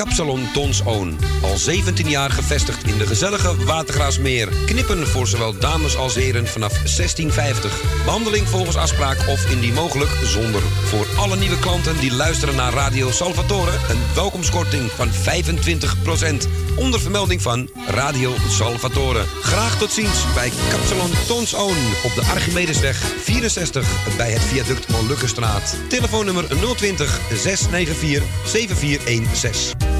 Kapsalon Tons. Al 17 jaar gevestigd in de gezellige Watergraasmeer. Knippen voor zowel dames als heren vanaf 1650. Behandeling volgens afspraak of indien mogelijk zonder. Voor alle nieuwe klanten die luisteren naar Radio Salvatore... een welkomstkorting van 25%. Onder vermelding van Radio Salvatore. Graag tot ziens bij Kapsalon Tons Own. Op de Archimedesweg 64 bij het viaduct Molukkenstraat. Telefoonnummer 020 694 7416.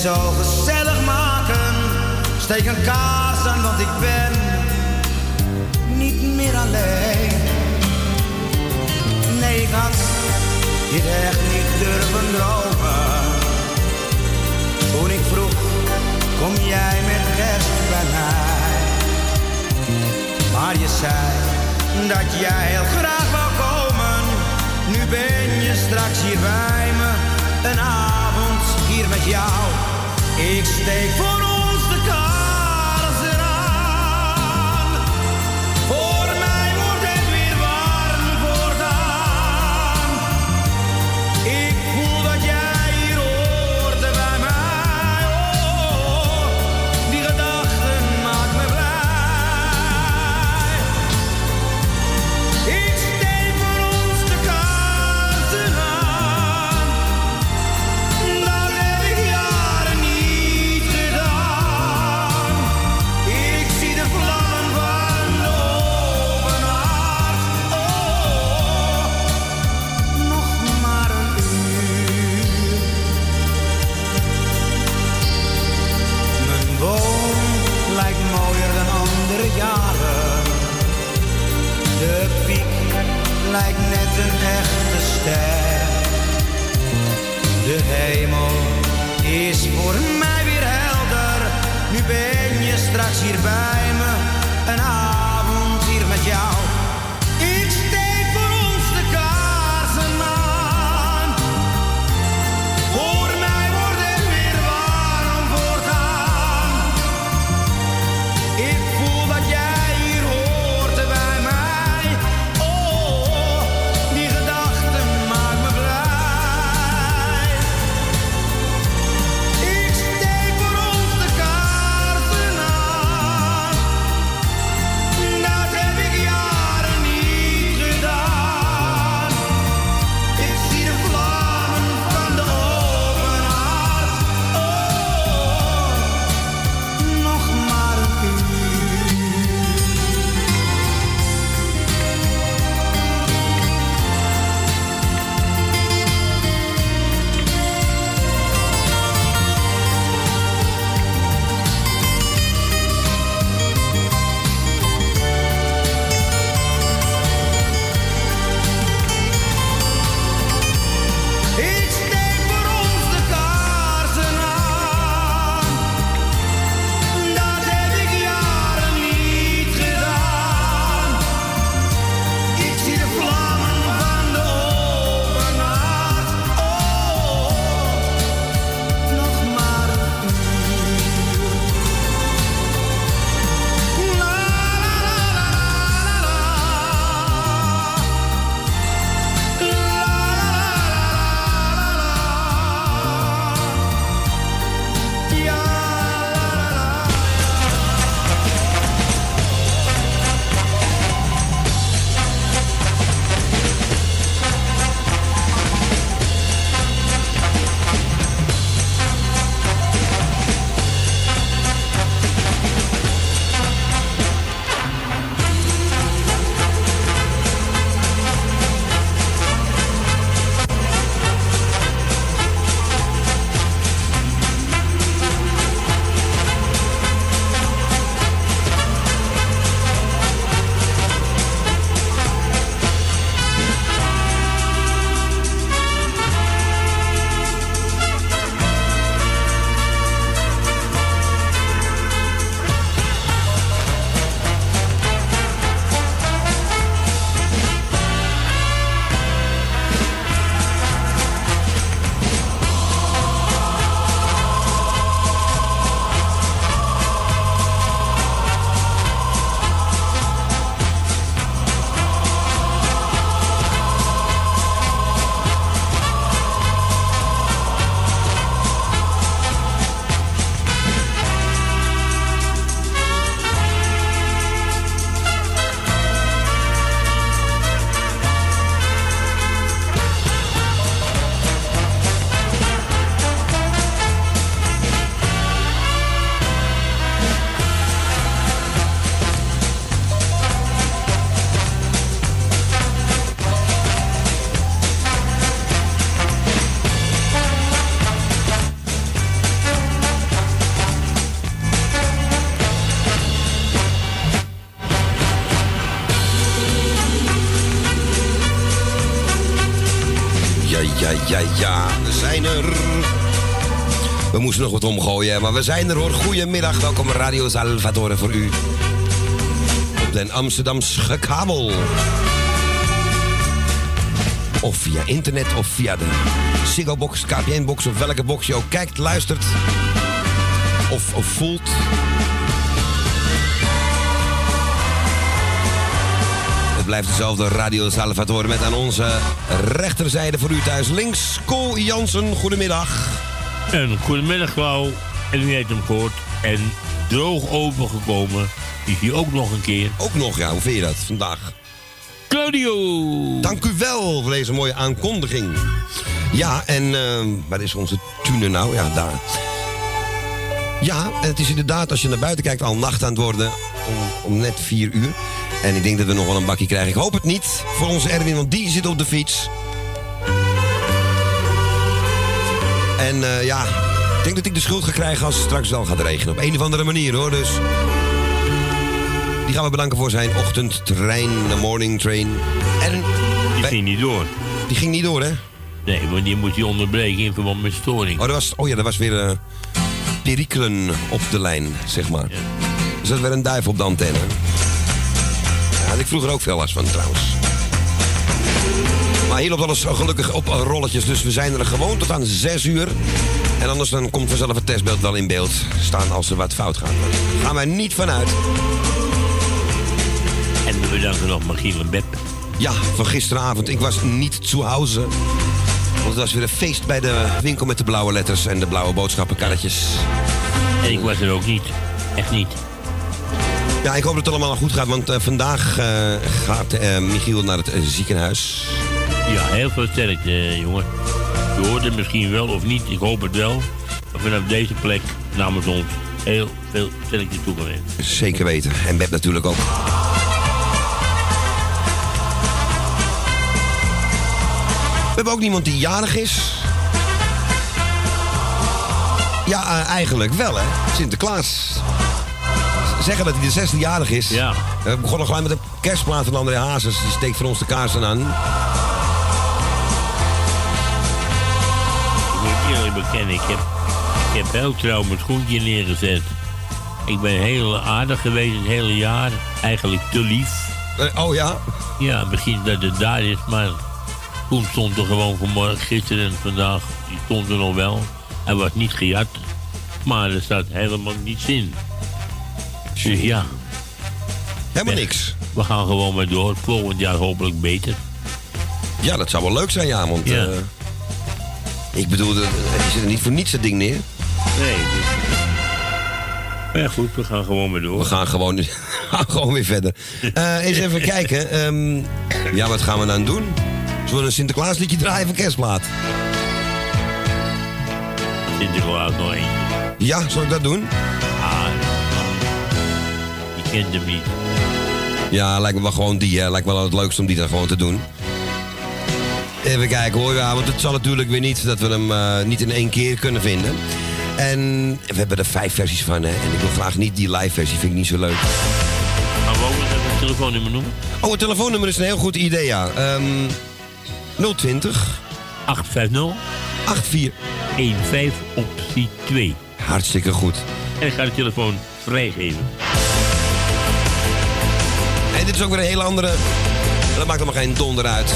Zo gezellig maken. Steek een kaars aan, want ik ben niet meer alleen. Nee, ik had dit echt niet durven dromen. Toen ik vroeg, kom jij met kerst bij mij? Maar je zei dat jij heel graag wou komen. Nu ben je straks hier bij me, een avond hier met jou. Ik steek voor een avond ja, ja, we zijn er. We moesten nog wat omgooien, maar we zijn er hoor. Goedemiddag, welkom Radio Salvatore voor u. Op den Amsterdamse kabel. Of via internet of via de Ziggo Box, KPN Box of welke box je ook kijkt, luistert of, of voelt. Blijft dezelfde Radio Salvatore met aan onze rechterzijde voor u thuis links. Ko Jansen, goedemiddag. Een goedemiddag, Klauw. En u heeft hem gehoord. En droog overgekomen is hij ook nog een keer. Ook nog, ja, hoe vind je dat vandaag? Claudio! Dank u wel voor deze mooie aankondiging. Ja, en uh, waar is onze tuner nou? Ja, daar. Ja, en het is inderdaad, als je naar buiten kijkt, al nacht aan het worden. Om, om net vier uur. En ik denk dat we nog wel een bakje krijgen. Ik hoop het niet voor onze Erwin, want die zit op de fiets. En uh, ja, ik denk dat ik de schuld ga krijgen als het straks wel gaat regenen. Op een of andere manier hoor, dus... Die gaan we bedanken voor zijn ochtendtrein, de morning train. En... Die ging niet door. Die ging niet door, hè? Nee, want die moet hij onderbreken in verband met storing. Oh, dat was, oh ja, dat was weer uh, perikelen op de lijn, zeg maar. Ja. Dus dat werd een duif op de antenne. Ik vroeger ook veel last van, trouwens. Maar hier loopt alles gelukkig op rolletjes, dus we zijn er gewoon tot aan 6 uur. En anders dan komt vanzelf het testbeeld wel in beeld staan als er wat fout gaat. Daar gaan wij niet vanuit. En we bedanken nog Michiel en Beb. Ja, van gisteravond. Ik was niet te huizen. Want het was weer een feest bij de winkel met de blauwe letters en de blauwe boodschappenkarretjes. En ik was er ook niet. Echt niet. Ja, ik hoop dat het allemaal goed gaat, want uh, vandaag uh, gaat uh, Michiel naar het ziekenhuis. Ja, heel veel sterkte, jongen. Je hoort het misschien wel of niet, ik hoop het wel. Maar vanaf deze plek namens ons heel veel sterkte toegewenst. Zeker weten. En Beb natuurlijk ook. We hebben ook niemand die jarig is. Ja, uh, eigenlijk wel, hè. Sinterklaas. Zeggen dat hij de 16 jarig is. Ja. We begonnen gelijk met de kerstplaat van André Hazes. Die steekt voor ons de kaarsen aan. Ik moet eerlijk bekennen, ik heb, ik heb heel trouw mijn schoentje neergezet. Ik ben heel aardig geweest het hele jaar. Eigenlijk te lief. Uh, oh ja? Ja, misschien dat het daar is, maar toen stond er gewoon vanmorgen, gisteren en vandaag, die stond er nog wel. Hij was niet gejat, maar er staat helemaal niets in. Ja. Helemaal niks. We gaan gewoon maar door. Volgend jaar hopelijk beter. Ja, dat zou wel leuk zijn, ja. Want Ja. uh, ik bedoel, je zit er niet voor niets dat ding neer. Nee. Dus... Maar ja, goed, we gaan gewoon maar door. We gaan gewoon, gaan gewoon weer verder. Uh, eens even kijken. Um, ja, wat gaan we dan doen? Zullen we een Sinterklaasliedje draaien van kerstplaat? Sinterklaas nog eentje. Ja, zal ik dat doen? Ja, lijkt me wel gewoon die. Hè. Lijkt me wel het leukste om die dan gewoon te doen. Even kijken hoor, ja, want het zal natuurlijk weer niet dat we hem uh, niet in één keer kunnen vinden. En we hebben er vijf versies van, hè. En ik wil graag niet die live versie, vind ik niet zo leuk. Gaan we ook het telefoonnummer noemen? Oh, het telefoonnummer is een heel goed idee, ja. Um, 020 850 84 15 optie 2. Hartstikke goed. En ik ga de telefoon vrijgeven. En dit is ook weer een hele andere. Dat maakt allemaal geen donder uit.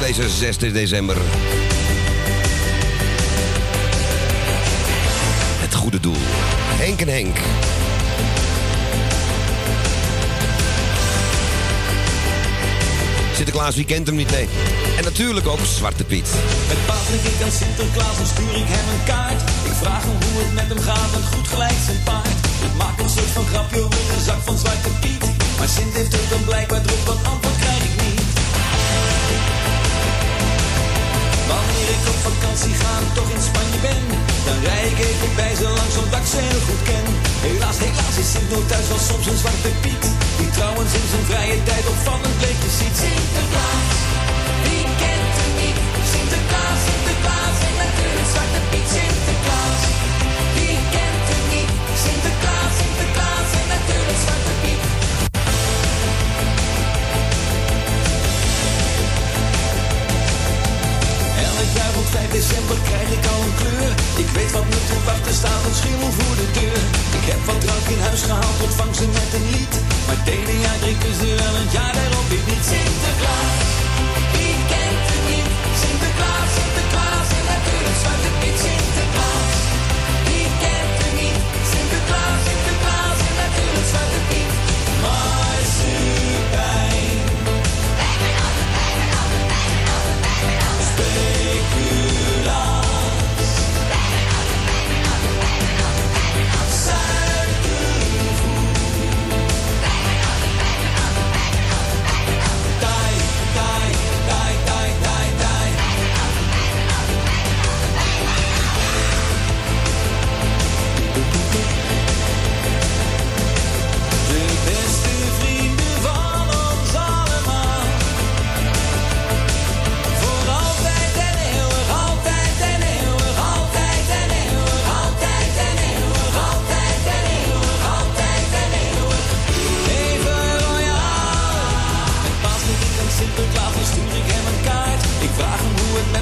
Deze 6 december. Het goede doel. Henk en Henk. Sinterklaas, wie kent hem niet? Nee. En natuurlijk ook Zwarte Piet. Met paas denk ik aan Sinterklaas en stuur ik hem een kaart. Ik vraag hem hoe het met hem gaat en goed gelijk zijn paard. Ik maak een soort van grapje over een zak van Zwarte Piet. Maar Sint heeft er dan blijkbaar druk, wat antwoord krijg ik niet. Wanneer ik op vakantie ga en toch in Spanje ben, dan rij ik even bij ze langs omdat ik ze heel goed ken. Helaas, helaas is Sint nooit thuis, wel soms een Zwarte Piet. Die trouwens in zijn vrije tijd opvallend bleekjes ziet. Sinterklaas, wie december krijg ik al een kleur. Ik weet wat me te wachten staat, een schimmel voor de deur. Ik heb wat drank in huis gehaald, ontvang ze met een lied. Maar het ene jaar drinken ze wel, het jaar daarop weer niet. Sinterklaas, wie kent het niet? Sinterklaas, Sinterklaas en natuurlijk Zwarte Piet. Sinterklaas, wie kent het niet? Sinterklaas, Sinterklaas en natuurlijk Zwarte Piet. Marsepein. Steek u.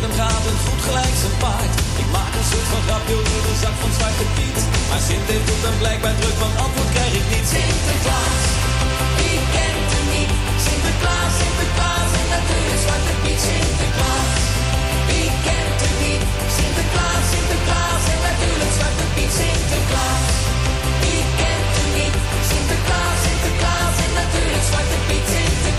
hem gaat en goed gelijk zijn paard. Ik maak een soort van grapje over de zak van Zwarte Piet. Maar Sint heeft dan blijkbaar druk, want antwoord krijg ik niet. Sinterklaas, wie kent hem niet? Sinterklaas, Sinterklaas en natuurlijk Zwarte Piet. Sinterklaas, wie kent hem niet? Sinterklaas, Sinterklaas en natuurlijk Zwarte Piet. Sinterklaas, wie kent hem niet? Sinterklaas, Sinterklaas en natuurlijk Zwarte Piet. Sinterklaas,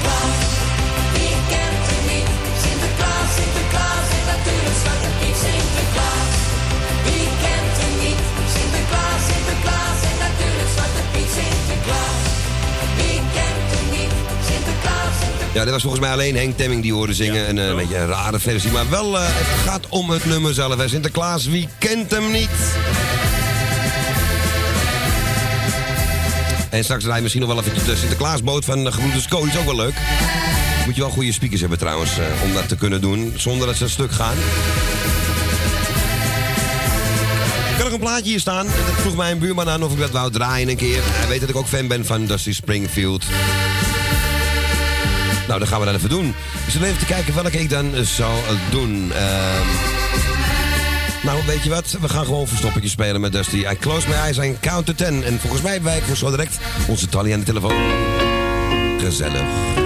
Ja, dit was volgens mij alleen Henk Temming die hoorde zingen. een, eh, een beetje een rare versie. Maar wel, eh, het gaat om het nummer zelf. Hè. Sinterklaas, wie kent hem niet? En straks draai je misschien nog wel even de Sinterklaasboot van de Gebroeders Co. Die is ook wel leuk. Moet je wel goede speakers hebben trouwens, eh, om dat te kunnen doen. Zonder dat ze stuk gaan. Ik had nog een plaatje hier staan. Dat vroeg mijn buurman aan of ik dat wou draaien een keer. Hij weet dat ik ook fan ben van Dusty Springfield. Nou, dan gaan we dat even doen. Ik zit even te kijken welke ik dan zou doen. Ehm, nou, weet je wat? We gaan gewoon verstoppertje spelen met Dusty. I close my eyes and count to ten. En volgens mij wij voor zo direct onze Tally aan de telefoon. Gezellig.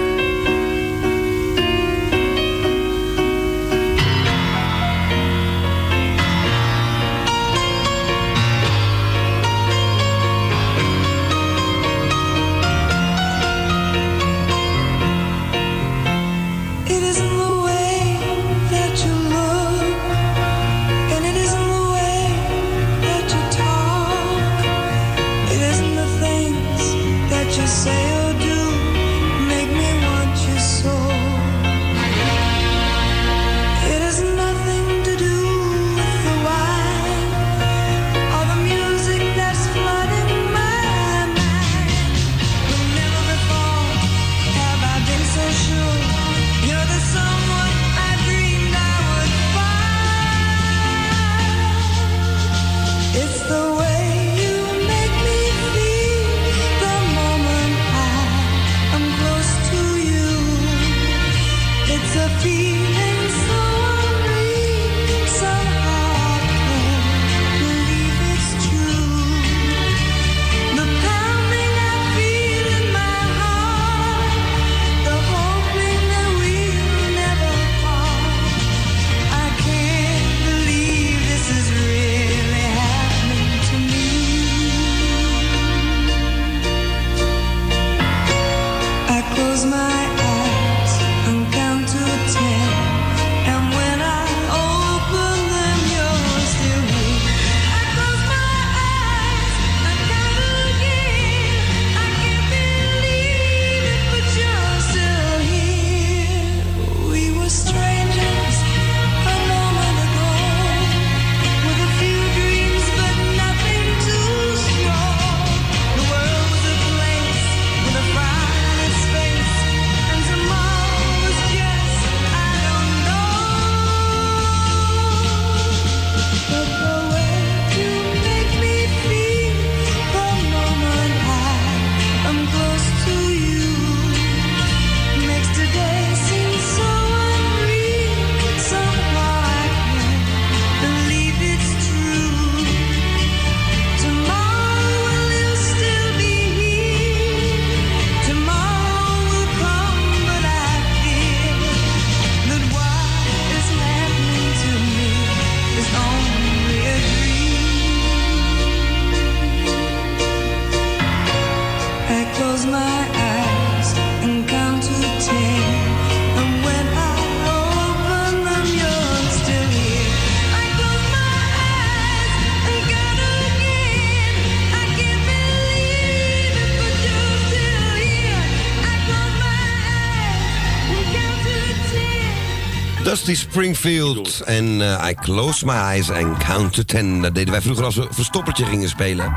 Springfield en eh, I Close My Eyes and Count to Ten. Dat deden wij vroeger als we verstoppertje gingen spelen.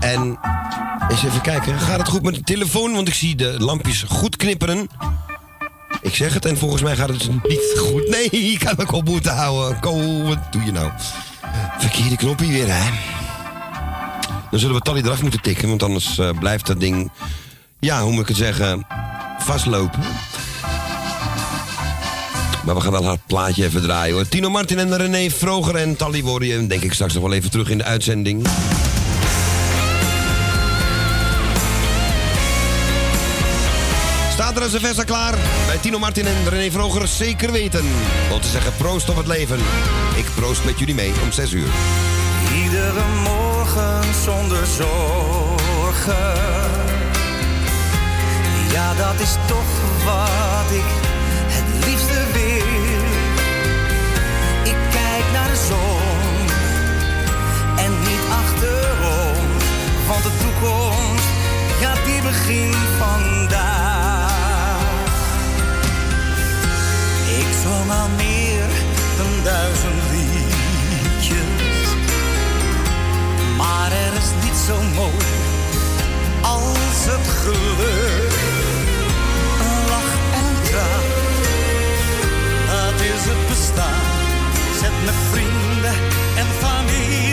En eens even kijken, gaat het goed met de telefoon? Want ik zie de lampjes goed knipperen. Ik zeg het en volgens mij gaat het niet goed. Nee, ik kan me op moeten houden. Ko, wat doe je nou? Verkeerde knopje weer, hè? Dan zullen we Tally eraf moeten tikken, want anders eh, blijft dat ding... Ja, hoe moet ik het zeggen? Vastlopen. Maar we gaan wel haar plaatje even draaien hoor. Tino Martin en René Vroger en Tally worden je denk ik straks nog wel even terug in de uitzending. Staat er een cerveza klaar? Bij Tino Martin en René Vroger zeker weten. Om te zeggen proost op het leven. Ik proost met jullie mee om 6 uur. Iedere morgen zonder zorgen. Ja, dat is toch wat ik het liefste wil. Ik kijk naar de zon en niet achterom. Want de toekomst, ja, die begint vandaag. Ik zong al meer dan duizend liedjes. Maar er is niet zo mooi als het geluk. Is het bestaan. Zet mijn vrienden en familie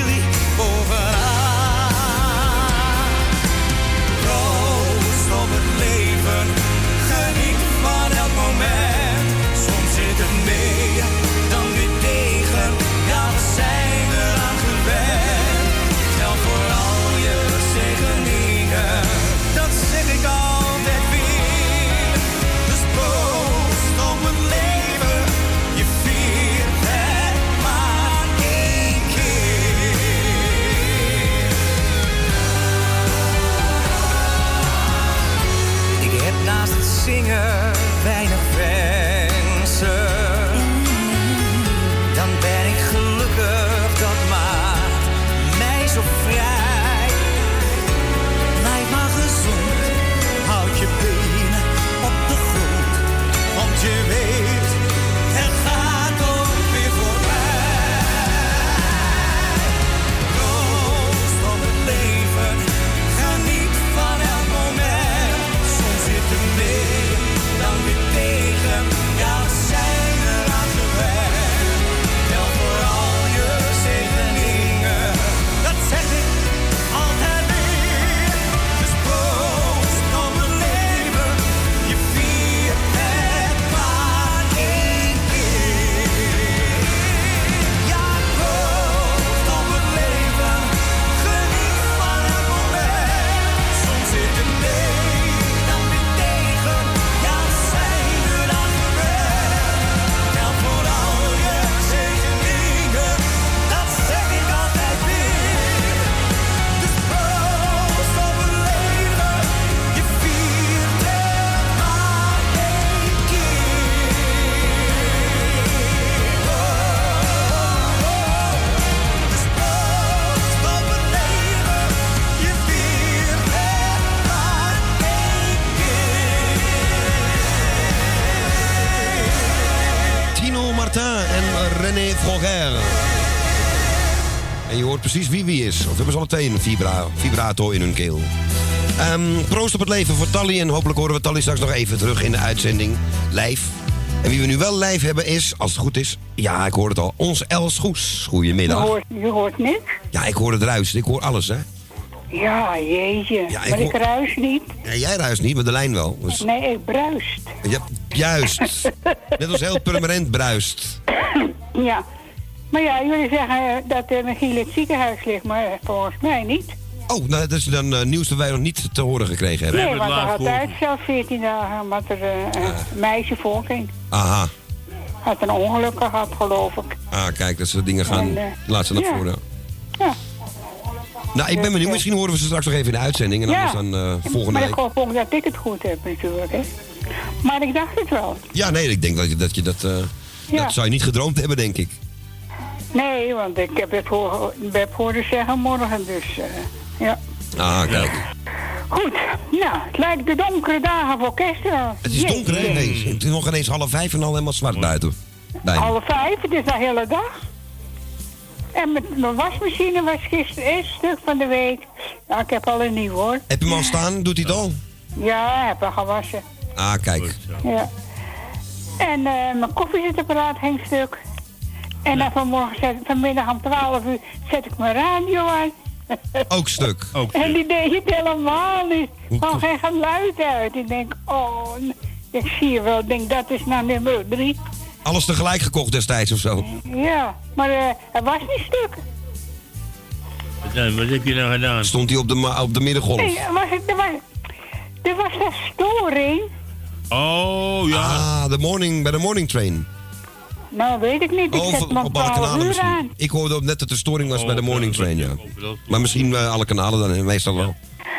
Martin en René Vroger. En je hoort precies wie wie is. Of hebben ze alle twee een vibra vibrato in hun keel. Ehm, proost op het leven voor Tally. En hopelijk horen we Tally straks nog even terug in de uitzending. Live. En wie we nu wel live hebben is, als het goed is... Ja, ik hoor het al. Ons Els Goes. Je Goedemiddag. hoort, je hoort niks? Ja, ik hoor het ruisen. Ik hoor alles, hè. Ja, jeetje. Ja, ik maar ik ruis niet. Ja, jij ruist niet, maar de lijn wel. Dus, Nee, ik bruist. ja, juist. Net als heel permanent bruist. Ja. Maar ja, jullie zeggen eh, dat uh, Michiel in het ziekenhuis ligt, maar eh, volgens mij niet. Oh, nou, dat is dan eh, nieuws dat wij nog niet te horen gekregen hebben. Nee, want hij had laatst uitstel 14 dagen, omdat er eh, een meisje voorging. Aha. Had een ongeluk gehad, geloof ik. Ah, kijk, dat soort dingen gaan... En, laat ze naar ja. voren. Ja. Nou, ik ben benieuwd. eh, Misschien horen we ze straks nog even in de uitzending. En anders dan eh, volgende maar week. ik hoop ook dat ik het goed heb natuurlijk, hè. Maar ik dacht het wel. Ja, nee, ik denk dat je dat... Je dat eh, Ja. Dat zou je niet gedroomd hebben, denk ik. Nee, want ik heb het heb horen zeggen morgen, dus eh, ja. Ah, kijk. Goed, nou, het lijkt de donkere dagen voor kerst. Het is donker, hè? Nee, het is nog ineens half vijf en al helemaal zwart buiten. Bijna. Half vijf, het is de hele dag. En met mijn wasmachine was gisteren eerst stuk van de week. Ja, ik heb al een nieuw hoor. Heb je hem al staan? Doet hij het al? Ja, ik heb al gewassen. Ah, kijk. Ja. En eh, mijn koffiezetapparaat ging stuk. En dan vanmorgen, zet, vanmiddag om 12 uur, zet ik mijn radio aan. Ook stuk. Ook En die deed het helemaal niet. Gewoon kom- geen geluid uit. Ik denk, oh, ik zie je wel. Ik denk, dat is nou nummer drie. Alles tegelijk gekocht destijds of zo. Ja, maar eh hij was niet stuk. Wat, heb je nou gedaan? Stond hij op de, op de middengolf? Nee, er was, er was, er was een storing. Oh, ja. Ah, de morning, bij de morning train. Nou, weet ik niet. Ik Oh, zet op, alle 12 kanalen uur aan. Ik hoorde ook net dat de storing was bij de Oh, morning train, ja. Maar misschien eh, alle kanalen dan, meestal wel.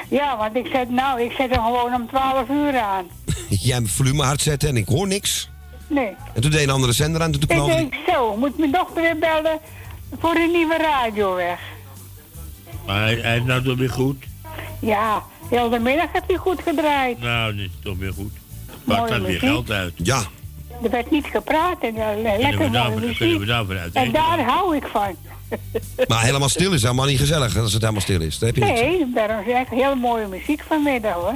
Ja, want ik zet, nou, ik zet hem gewoon om 12 uur aan. Jij hebt volume hard zetten en ik hoor niks. Nee. En toen deed een andere zender aan, toen Ik knalde denk, zo, moet mijn dochter weer bellen voor een nieuwe radio weg. Maar hij, hij is nou toch weer goed? Ja, heel de middag heb je goed gedraaid. Nou, dat is toch weer goed. Pakt Mooie dat weer geld uit. Ja, Er werd niet gepraat en uh, Kunnen lekker we mooie kunnen we uit En daar hou ik van. maar helemaal stil is helemaal niet gezellig als het helemaal stil is. Dat heb je niet. Nee, daarom zeg ik heel mooie muziek vanmiddag hoor.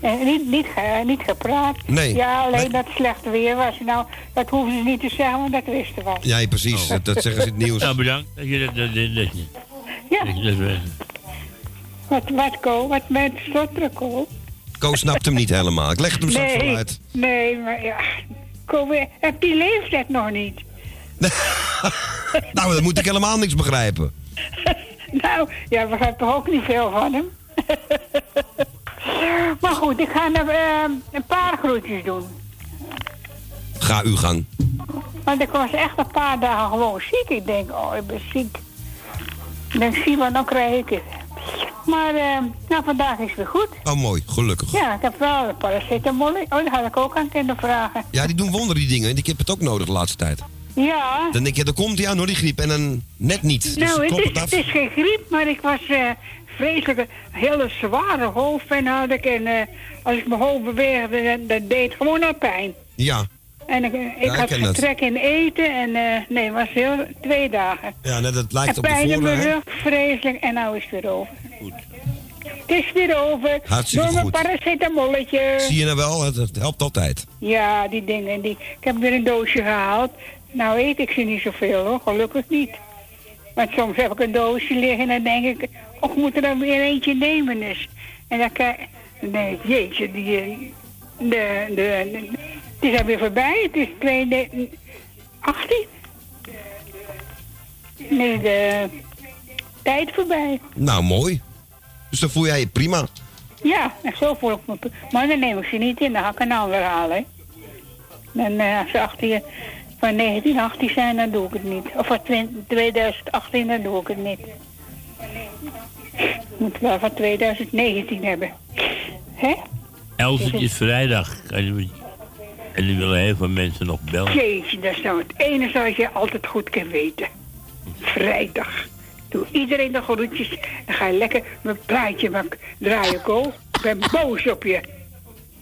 En niet, niet, ge- niet gepraat. Nee. Ja, alleen Nee. dat het slecht weer was. Nou, dat hoeven ze niet te zeggen, want dat wisten wij. Ja, precies. Dat, dat zeggen ze in het nieuws. Nou, bedankt dat je dat, dat, dat, dat, Ja, dat, dat wat, wat ko, wat met stotteren ko. Ko snapt hem niet helemaal. Ik leg het hem straks wel Nee, uit. nee, maar ja. Ko, heb die leeftijd nog niet? Nou, dan moet ik helemaal niks begrijpen. Nou, ja, we toch ook niet veel van hem. maar goed, ik ga nog, eh, een paar groetjes doen. Ga uw gang. Want ik was echt een paar dagen gewoon ziek. Ik denk, oh, ik ben ziek. Ik denk, zie maar, dan krijg ik het. Maar, eh, nou, vandaag is het weer goed. Oh, mooi. Gelukkig. Ja, ik heb wel een paracetamol. Oh, dat had ik ook aan kunnen vragen. Ja, die doen wonderen, die dingen. En ik heb het ook nodig de laatste tijd. Ja, Dan denk je, dan komt hij aan door die griep. En dan net niet. Dus nou, het is, het af. het is geen griep, maar ik was eh vreselijk een hele zware hoofdpijn had ik. En eh, als ik mijn hoofd beweegde, dan, dan deed het gewoon al pijn. Ja. En ik, eh, ik Ja, had getrek in eten en eh, nee, het was heel twee dagen. Ja, net, het lijkt En op de in mijn rug, vreselijk. En nou is het weer over. Het is weer over. Hartstikke Door goed. paracetamolletje. Zie je nou wel, het, het helpt altijd. Ja, die dingen. Die, ik heb weer een doosje gehaald. Nou eet ik ze niet zoveel hoor, gelukkig niet. Maar soms heb ik een doosje liggen en dan denk ik... Och, ik moet er dan weer eentje nemen dus. En dan kijk denk ik, jeetje, die... eh, De, de, de, het is alweer voorbij. Het is 2018. Nee, de tijd voorbij. Nou, mooi. Dus dan voel jij je prima. Ja, en zo voel ik me. Maar dan neem ik ze niet in, dan ga ik een ander halen. Dan eh, als ze 18, van 1918 zijn, dan doe ik het niet. Of van 20 2018, dan doe ik het niet. Ik moet wel van 2019 hebben. Hè? Els, het is vrijdag. En er willen heel veel mensen nog bellen. Jeetje, dat is nou het enige wat je altijd goed kan weten. Vrijdag. Doe iedereen de groetjes en ga je lekker mijn plaatje maken. draaien, Ko. Ik ben boos op je.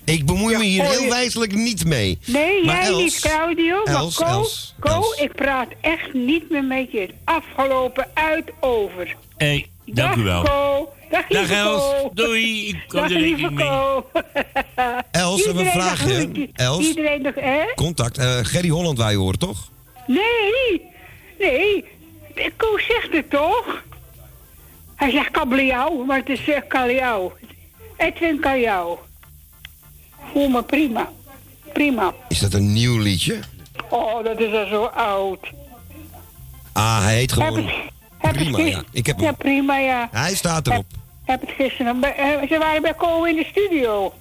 Ik bemoei Ja, me hier oh, heel wijselijk niet mee. Nee, Maar jij Els- niet, Claudio. Els, maar Ko, Els, Ko Els. ik praat echt niet meer met je. Het is afgelopen uit over. Hé, dank Dag, u wel. Dag, Els, doei. Ik kom Dag, er mee. Ko. Els, even een vraagje. Els, Iedereen nog, hè? contact. Eh, Gerry Holland wij horen, toch? Nee, nee. Ko zegt het toch? Hij zegt kabeljauw, maar het is uh, kaljauw. Edwin Kaljauw. Voel me prima. Prima. Is dat een nieuw liedje? Oh, dat is al zo oud. Ah, hij heet Heb gewoon... het, heb Prima, ja. Ik heb hem. Ja, prima, ja. Hij staat erop. Heb het gisteren... eh, ze waren bij Ko in de studio.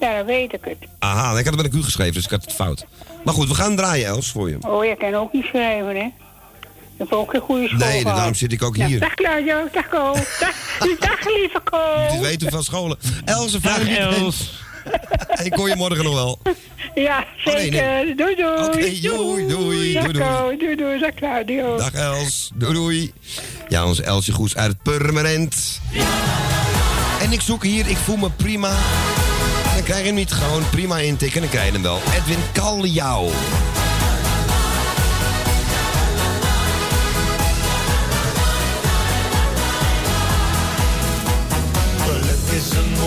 Ja, dan weet ik het. Aha, ik had het met een Q geschreven, dus ik had het fout. Maar goed, we gaan draaien, Els, voor je. Oh, jij kan ook niet schrijven, hè? Je hebt ook geen goede school Nee, gehad. daarom zit ik ook Ja, hier. dag Claudio, dag Ko. Dag, dag lieve Ko. Dit weten van scholen. Els, een Dag. Els. Ik hoor je morgen nog wel. Ja, Oh, nee, zeker. nee. Doei, doei. Doei, doei, Dag doei, doei. Ko, doei, doei. Dag Claudio. Dag Els, doei doei. Ja, onze Elsje Goes uit het Purmerend. En ik zoek hier, ik voel me prima. En dan krijg je hem niet gewoon prima intikken, dan krijg je hem wel. Edwin Kaljouw. Geluk is een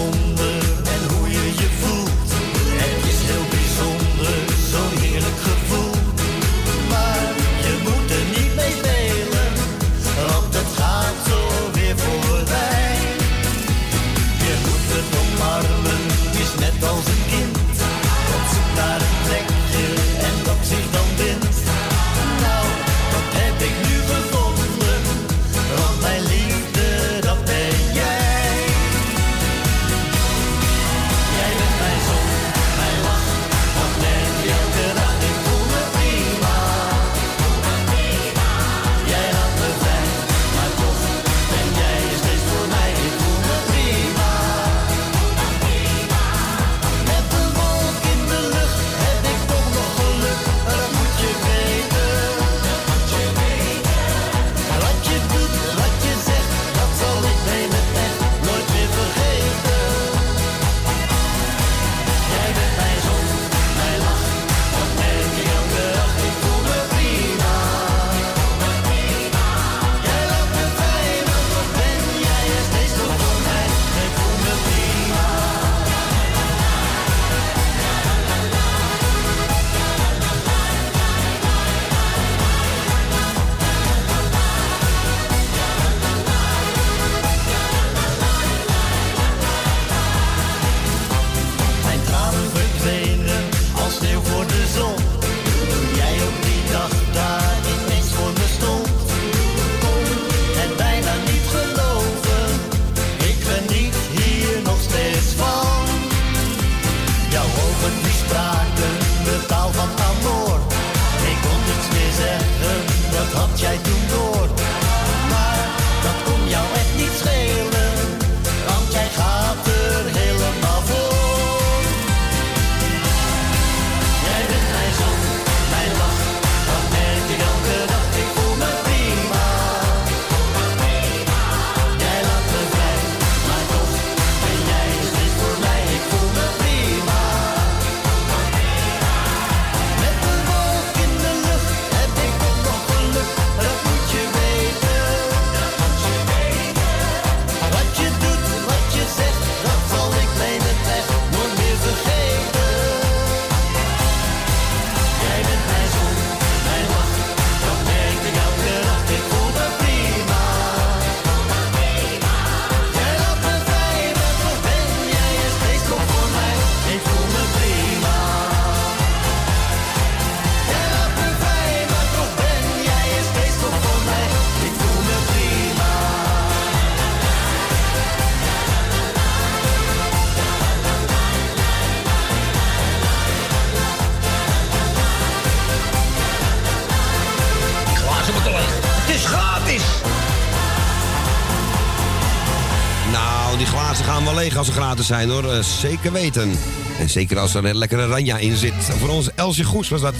als ze gratis zijn hoor. Eh, zeker weten. En zeker als er een lekkere ranja in zit. Voor ons Elsje Goes was dat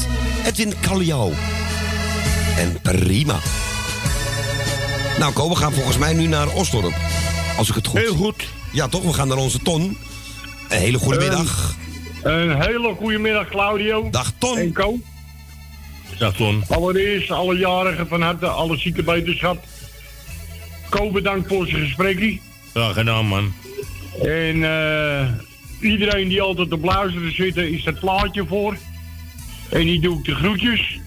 Edwin Kaljouw. En prima. Nou, Ko, we gaan volgens mij nu naar Osdorp. Als ik het goed Heel goed. Ja, toch? We gaan naar onze Ton. Een hele goede middag. Een hele goede middag, Claudio. Dag, Ton. En Co. Dag Ton. Allereerst alle jarigen van harte, alle ziekenbeterschap. Co, bedankt voor zijn gesprekje. Graag gedaan, man. En eh, iedereen die altijd op luisteren zit, is het plaatje voor. En die doe ik de groetjes.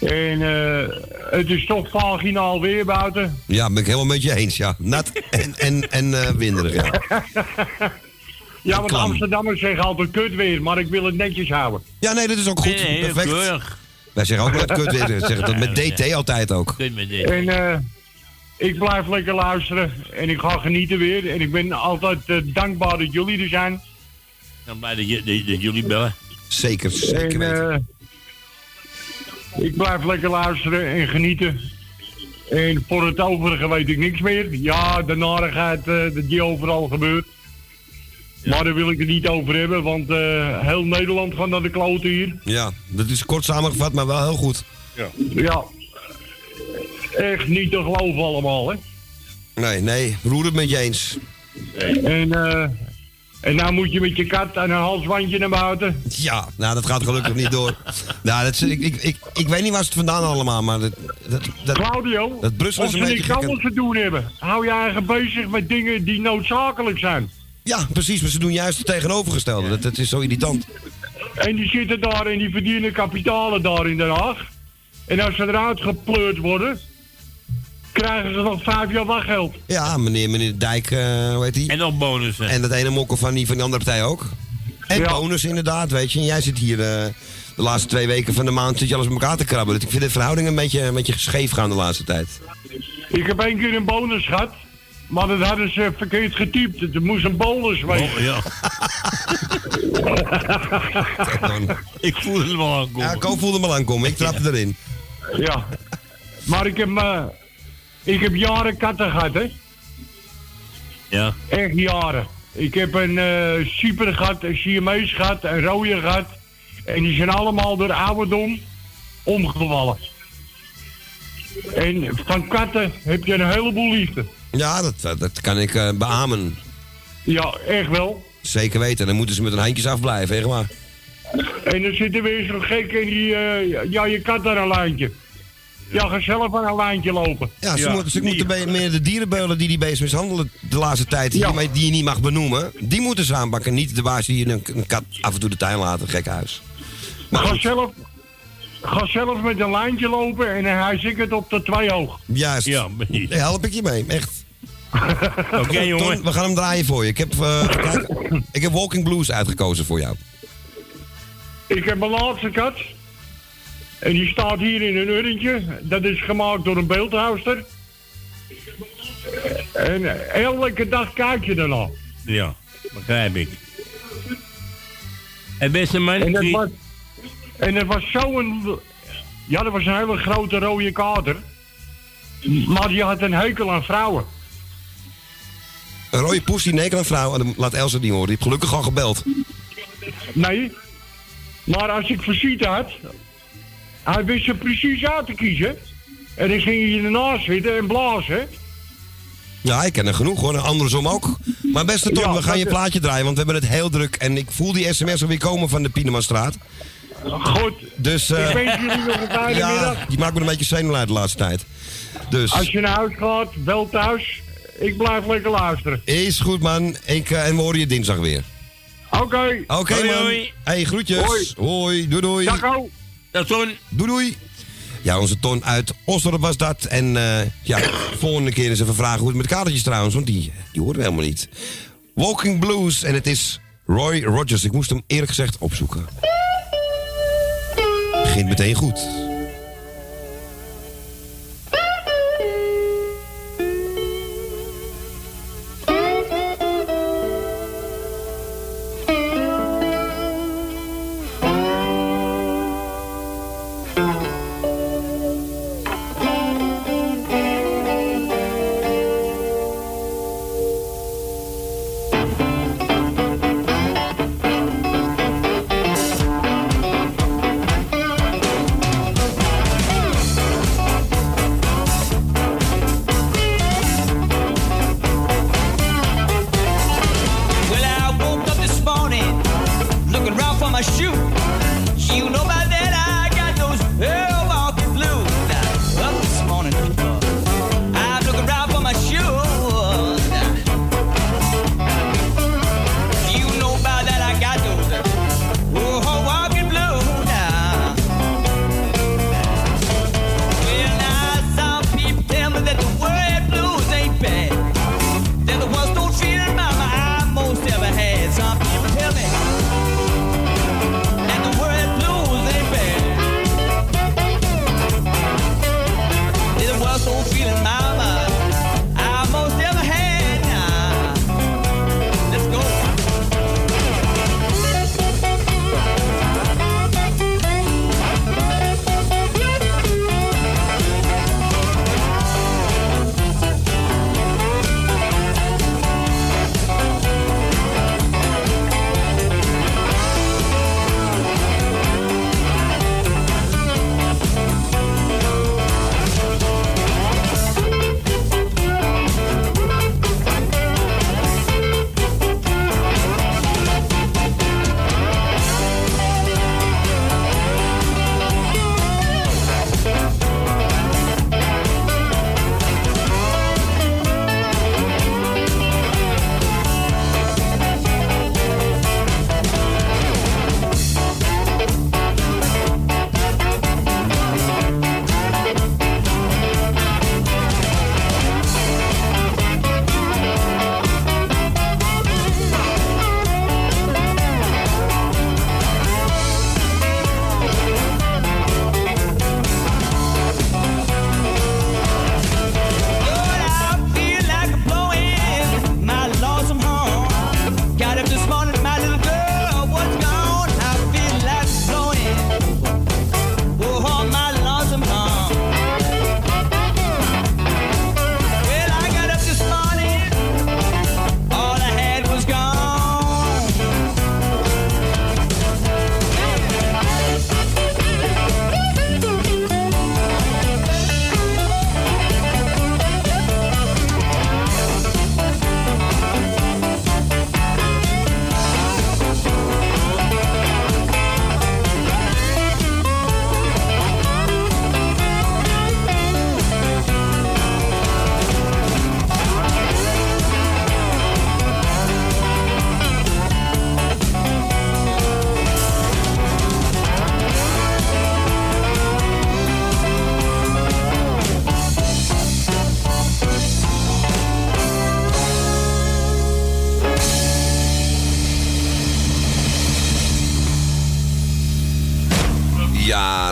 En eh, het is toch vaginaal weer buiten. Ja, ben ik helemaal met je eens, ja. Nat en, en, en eh, winderig, ja. Ja, want. Amsterdammers zeggen altijd kut weer, maar ik wil het netjes houden. Ja, nee, dat is ook goed. Nee, nee, Perfect. keurig. Wij zeggen ook nooit kut weer. We zeggen dat met DT altijd ook. Kut met dit. En eh, ik blijf lekker luisteren en ik ga genieten weer. En ik ben altijd eh, dankbaar dat jullie er zijn. ben blij dat, dat- dat jullie bellen. Zeker, zeker weten. eh, ik blijf lekker luisteren en genieten. En voor het overige weet ik niks meer. Ja, de narigheid die overal gebeurt. Maar daar wil ik het niet over hebben, want eh, heel Nederland gaat naar de kloten hier. Ja, dat is kort samengevat, maar wel heel goed. Ja. Echt niet te geloven allemaal, hè. Nee, nee, roer het met je eens. En, eh en nou moet je met je kat en een halsbandje naar buiten. Ja, nou, dat gaat gelukkig niet door. Nou, dat, ik, ik, ik, ik weet niet waar ze het vandaan allemaal, maar dat, dat, dat, Claudio, dat Brussel is ze een beetje niks anders te doen hebben. Hou je eigen bezig met dingen die noodzakelijk zijn. Ja, precies, maar ze doen juist het tegenovergestelde. Dat, dat is zo irritant. En die zitten daar en die verdienen kapitalen daar in Den Haag. En als ze eruit gepleurd worden, krijgen ze nog vijf jaar wachtgeld. Ja, meneer, meneer Dijk, eh hoe heet die? En nog bonussen. En dat ene mokkel van die, van die andere partij ook. En Ja. bonus inderdaad, weet je. En jij zit hier eh, de laatste twee weken van de maand zit je alles met elkaar te krabben. Dus ik vind de verhouding een beetje, een beetje scheef gaan de laatste tijd. Ik heb één keer een bonus gehad, maar dat hadden ze verkeerd getypt. Het moest een bonus wezen. Oh, ja. ik voelde hem al aankomen. Ja, Ko voelde me al aankomen. Ik trapte erin. Ja. Maar ik heb, eh, ik heb jaren katten gehad, hè. Ja. Echt jaren. Ik heb een eh super gehad, een Siamese gehad, een rode gehad. En die zijn allemaal door ouderdom omgevallen. En van katten heb je een heleboel liefde. Ja, dat, dat, dat kan ik eh, beamen. Ja, echt wel. Zeker weten. Dan moeten ze met hun handjes afblijven, echt waar. En dan zit er weer zo'n gek en die, eh, ja, je kat aan een lijntje. Ja, ga zelf aan een lijntje lopen. Ja, ze, moeten, ze moeten meer de dierenbeulen die die beest mishandelen de laatste tijd, die, je- die je niet mag benoemen, die moeten ze aanpakken. Niet de baas die een, een kat af en toe de tuin laten, gek huis. Ga zelf, ga zelf met een lijntje lopen en hij zit het op de twee hoog. Juist. Ja. Daar help ik je mee, echt. Oké, jongen. Ton, we gaan hem draaien voor je. Ik heb, eh, ik heb Walking Blues uitgekozen voor jou. Ik heb mijn laatste kat. En die staat hier in een urntje. Dat is gemaakt door een beeldhouster. En elke dag kijk je ernaar. Ja, begrijp ik. En beste man, En dat die- was, en dat was zo'n... Ja, dat was een hele grote rode kater. Maar die had een hekel aan vrouwen. Een rode poes die nekel aan vrouw, en dan laat Elsa die horen. Die heeft gelukkig al gebeld. Nee. Maar als ik visite had... Hij wist er precies uit te kiezen. En dan ging je ernaast zitten en blazen. Ja, ik ken er genoeg hoor. En andersom ook. Maar beste Tom, Ja, we gaan je plaatje draaien, want we hebben het heel druk. En ik voel die sms alweer komen van de Pienemanstraat. Goed. Dus, eh, Ik wens jullie nog een fijne ja, middag. die maakt me een beetje zenuwleid de laatste tijd. Dus, Als je naar huis gaat, bel thuis. Ik blijf lekker luisteren. is goed man. Ik, eh, en we horen je dinsdag weer. Oké. Oké man. hoi. Hey, groetjes. Hoi. Hoi. Doei doei. Dag, zo'n... Doei doei. Ja, onze Ton uit Osdorp was dat. En eh, ja, volgende keer eens even vragen hoe het met kadertjes trouwens. Want die, die horen we helemaal niet. Walking Blues. En het is Roy Rogers. Ik moest hem eerlijk gezegd opzoeken. Begint meteen goed.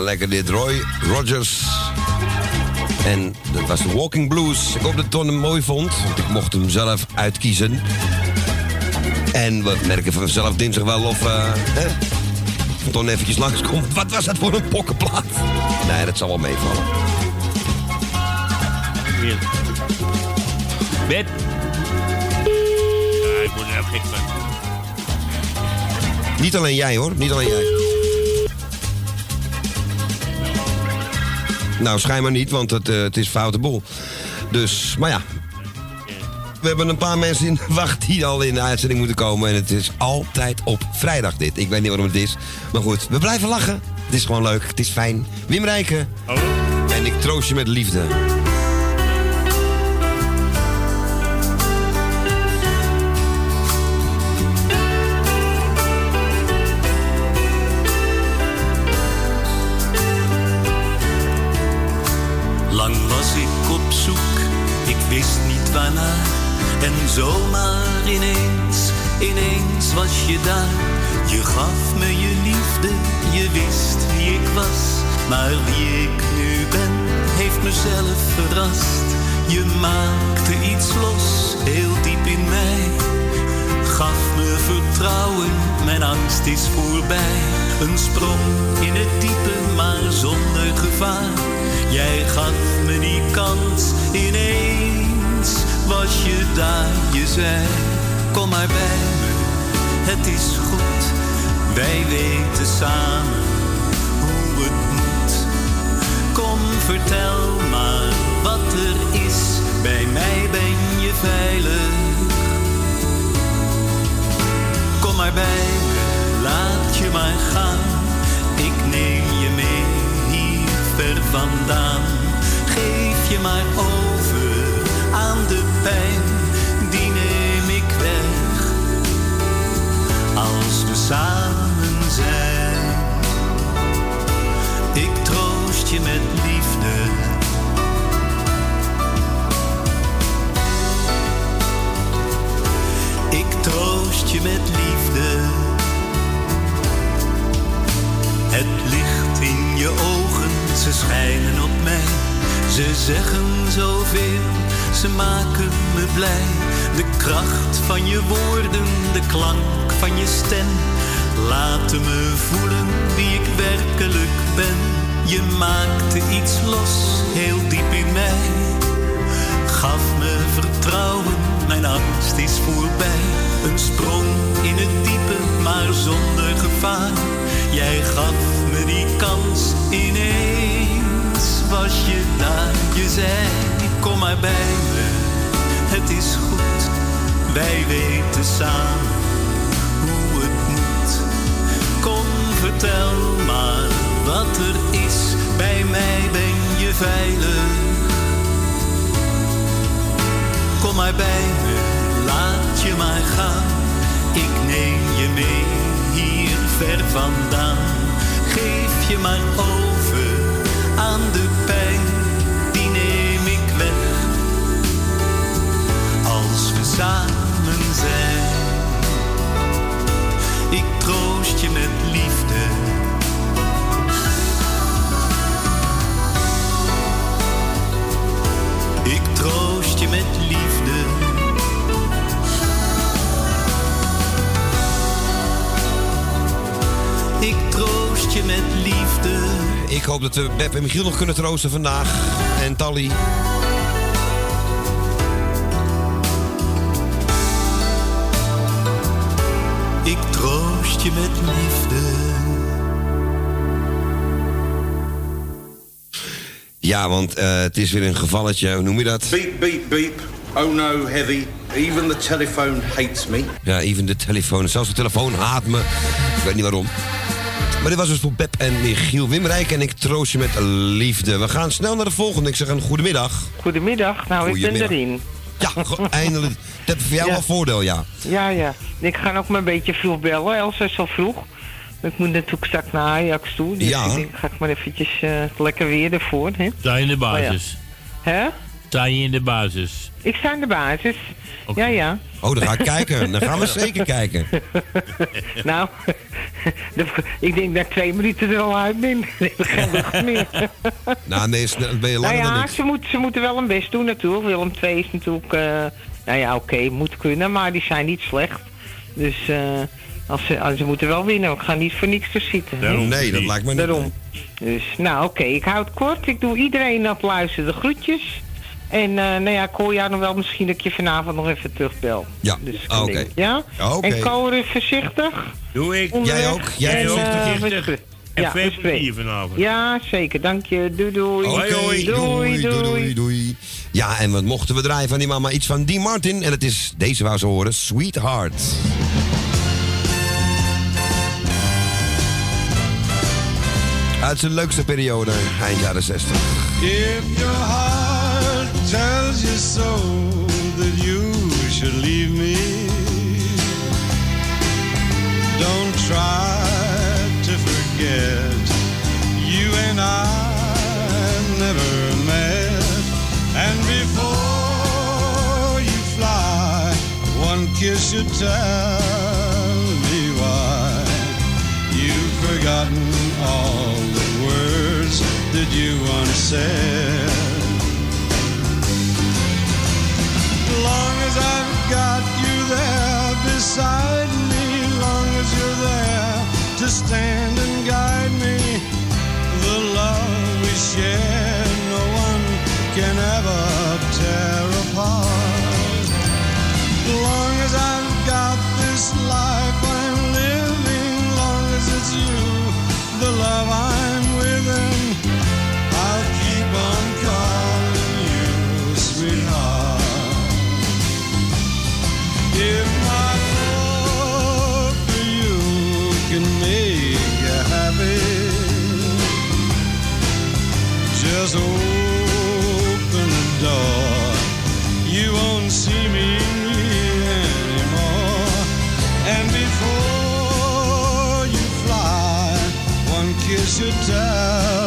Lekker dit. Roy Rogers. En dat was de Walking Blues. Ik hoop dat Ton hem mooi vond, want ik mocht hem zelf uitkiezen. En we merken vanzelf dinsdag wel of eh hè, Ton eventjes langskomt. Wat was dat voor een pokkenplaat? Nee, dat zal wel meevallen. Ja, ik moet er. Niet alleen jij hoor, niet alleen jij. Nou, schijnbaar niet, want het, eh, het is foute boel. Dus, maar ja. We hebben een paar mensen in de wacht die al in de uitzending moeten komen. En het is altijd op vrijdag dit. Ik weet niet waarom het is. Maar goed, we blijven lachen. Het is gewoon leuk, het is fijn. Wim Rijken. En ik troost je met liefde. En zomaar ineens, ineens was je daar. Je gaf me je liefde, je wist wie ik was. Maar wie ik nu ben, heeft mezelf verrast. Je maakte iets los, heel diep in mij. Gaf me vertrouwen, mijn angst is voorbij. Een sprong in het diepe, maar zonder gevaar. Jij gaf me die kans, ineens was je daar. Je zei, kom maar bij me, het is goed. Wij weten samen hoe het moet. Kom, vertel maar wat er is. Bij mij ben je veilig. Kom maar bij me, laat je maar gaan. Ik neem je mee hier ver vandaan. Geef je maar over pijn, die neem ik weg. Als we samen zijn, ik troost je met liefde. Ik troost je met liefde. Het licht in je ogen, ze schijnen op mij. Ze zeggen zoveel, ze maken me blij. De kracht van je woorden, de klank van je stem. Laten me voelen wie ik werkelijk ben. Je maakte iets los, heel diep in mij. Gaf me vertrouwen, mijn angst is voorbij. Een sprong in het diepe, maar zonder gevaar. Jij gaf me die kans, ineens was je daar. Je zei, kom maar bij me, het is goed. Wij weten samen hoe het moet. Kom, vertel maar wat er is. Bij mij ben je veilig. Kom maar bij me, laat je maar gaan. Ik neem je mee hier ver vandaan. Geef je maar over aan de pijn, ik troost je met liefde. Ik troost je met liefde. Ik troost je met liefde. Ik hoop dat we Beb en Michiel nog kunnen troosten vandaag. En Tally. Je met liefde. Ja, want eh, het is weer een gevalletje, hoe noem je dat? Beep, beep, beep. Oh no, heavy. Even the telephone hates me. Ja, even de telefoon. Zelfs de telefoon haat me. Ik weet niet waarom. Maar dit was dus voor Beb en Michiel Wimrijk. En ik troost je met liefde. We gaan snel naar de volgende. Ik zeg een goedemiddag. Goedemiddag, nou ik ben erin. Ja, eindelijk. Dat is voor jou Ja. wel voordeel, ja. Ja, ja. Ik ga ook maar een beetje vroeg bellen. Elsa is al vroeg. Ik moet natuurlijk straks naar Ajax toe. Dus Ja. ik denk, ga ik maar eventjes eh, lekker weer ervoor. Hè? In de Oh ja. basis? Hè? Sta je in de basis? Ik sta in de basis. Ja, ja. Oh, dan ga ik kijken. Dan gaan we zeker kijken. nou, ik denk dat ik twee minuten er al uit ben. Ik heb geen lucht meer. Nou, nee, is- dan ben je nou langer dan ja, ik. ze, moet, ze moeten wel hun best doen natuurlijk. Willem II is natuurlijk... eh, nou ja, oké, moet kunnen, maar die zijn niet slecht. Dus eh, als ze, als ze moeten wel winnen. Ik ga niet voor niks te zitten. Nee, dat lijkt me niet. Daarom. Dus, nou oké, ik hou het kort. Ik doe iedereen dat luisteren de groetjes. En eh, nou ja, ik hoor jou nog wel misschien dat ik je vanavond nog even terugbel. Ja, Dus ah, oké. Ja? Oké. En Cor, voorzichtig. Doe ik. Onderweg. Jij ook? Jij en, ook? eh, Voorzichtig. En ja, plezier vanavond. Ja, zeker. Dank je. Doei doei. Doei, doei, doei, doei. Ja, en wat mochten we draaien van die mama? Iets van Dean Martin. En het is, deze wou ze horen, Sweetheart. Uit zijn leukste periode, eind jaren 60. Tells you so that you should leave me, don't try to forget. You and I never met, and before you fly, one kiss should tell me why you've forgotten all the words that you once said. Long as I've got you there beside me, long as you're there to stand and guide me, the love we share no one can ever tear apart. Long as I've got this life I'm living, long as it's you, the love I'm just open the door. You won't see me anymore. And before you fly, one kiss should tell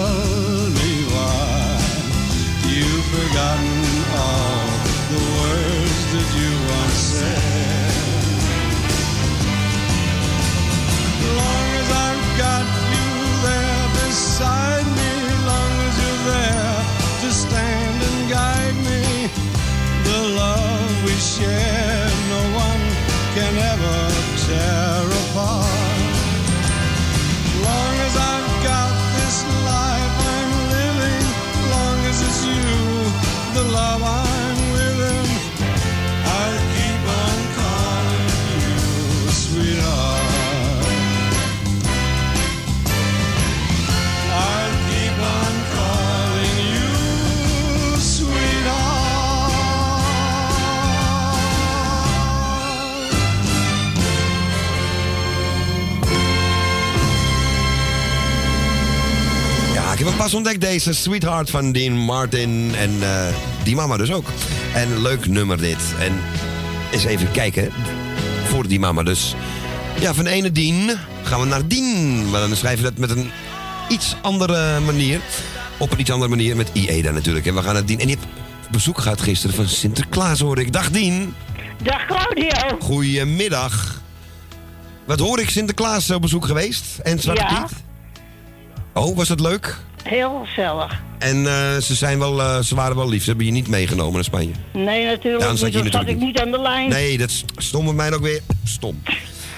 share no one can ever pas ontdekt, deze Sweetheart van Dean Martin. En eh, die mama dus ook. En leuk nummer dit. En eens even kijken. Voor die mama dus. Ja, van ene Dean gaan we naar Dien. Maar dan schrijven we dat met een iets andere manier. Op een iets andere manier met IE dan natuurlijk. En we gaan naar Dien. En die heeft bezoek gehad gisteren van Sinterklaas hoor ik. Dag Dien. Dag Claudio. Goedemiddag. Wat hoor ik, Sinterklaas op bezoek geweest? En Zwarte Ja. Piet? Oh, was dat leuk? Heel gezellig. En eh, ze, zijn wel, eh, ze waren wel lief. Ze hebben je niet meegenomen naar Spanje. Nee, natuurlijk Ja, dan zat je zat natuurlijk ik niet aan de lijn. Nee, dat is stom met mij ook weer. Stom.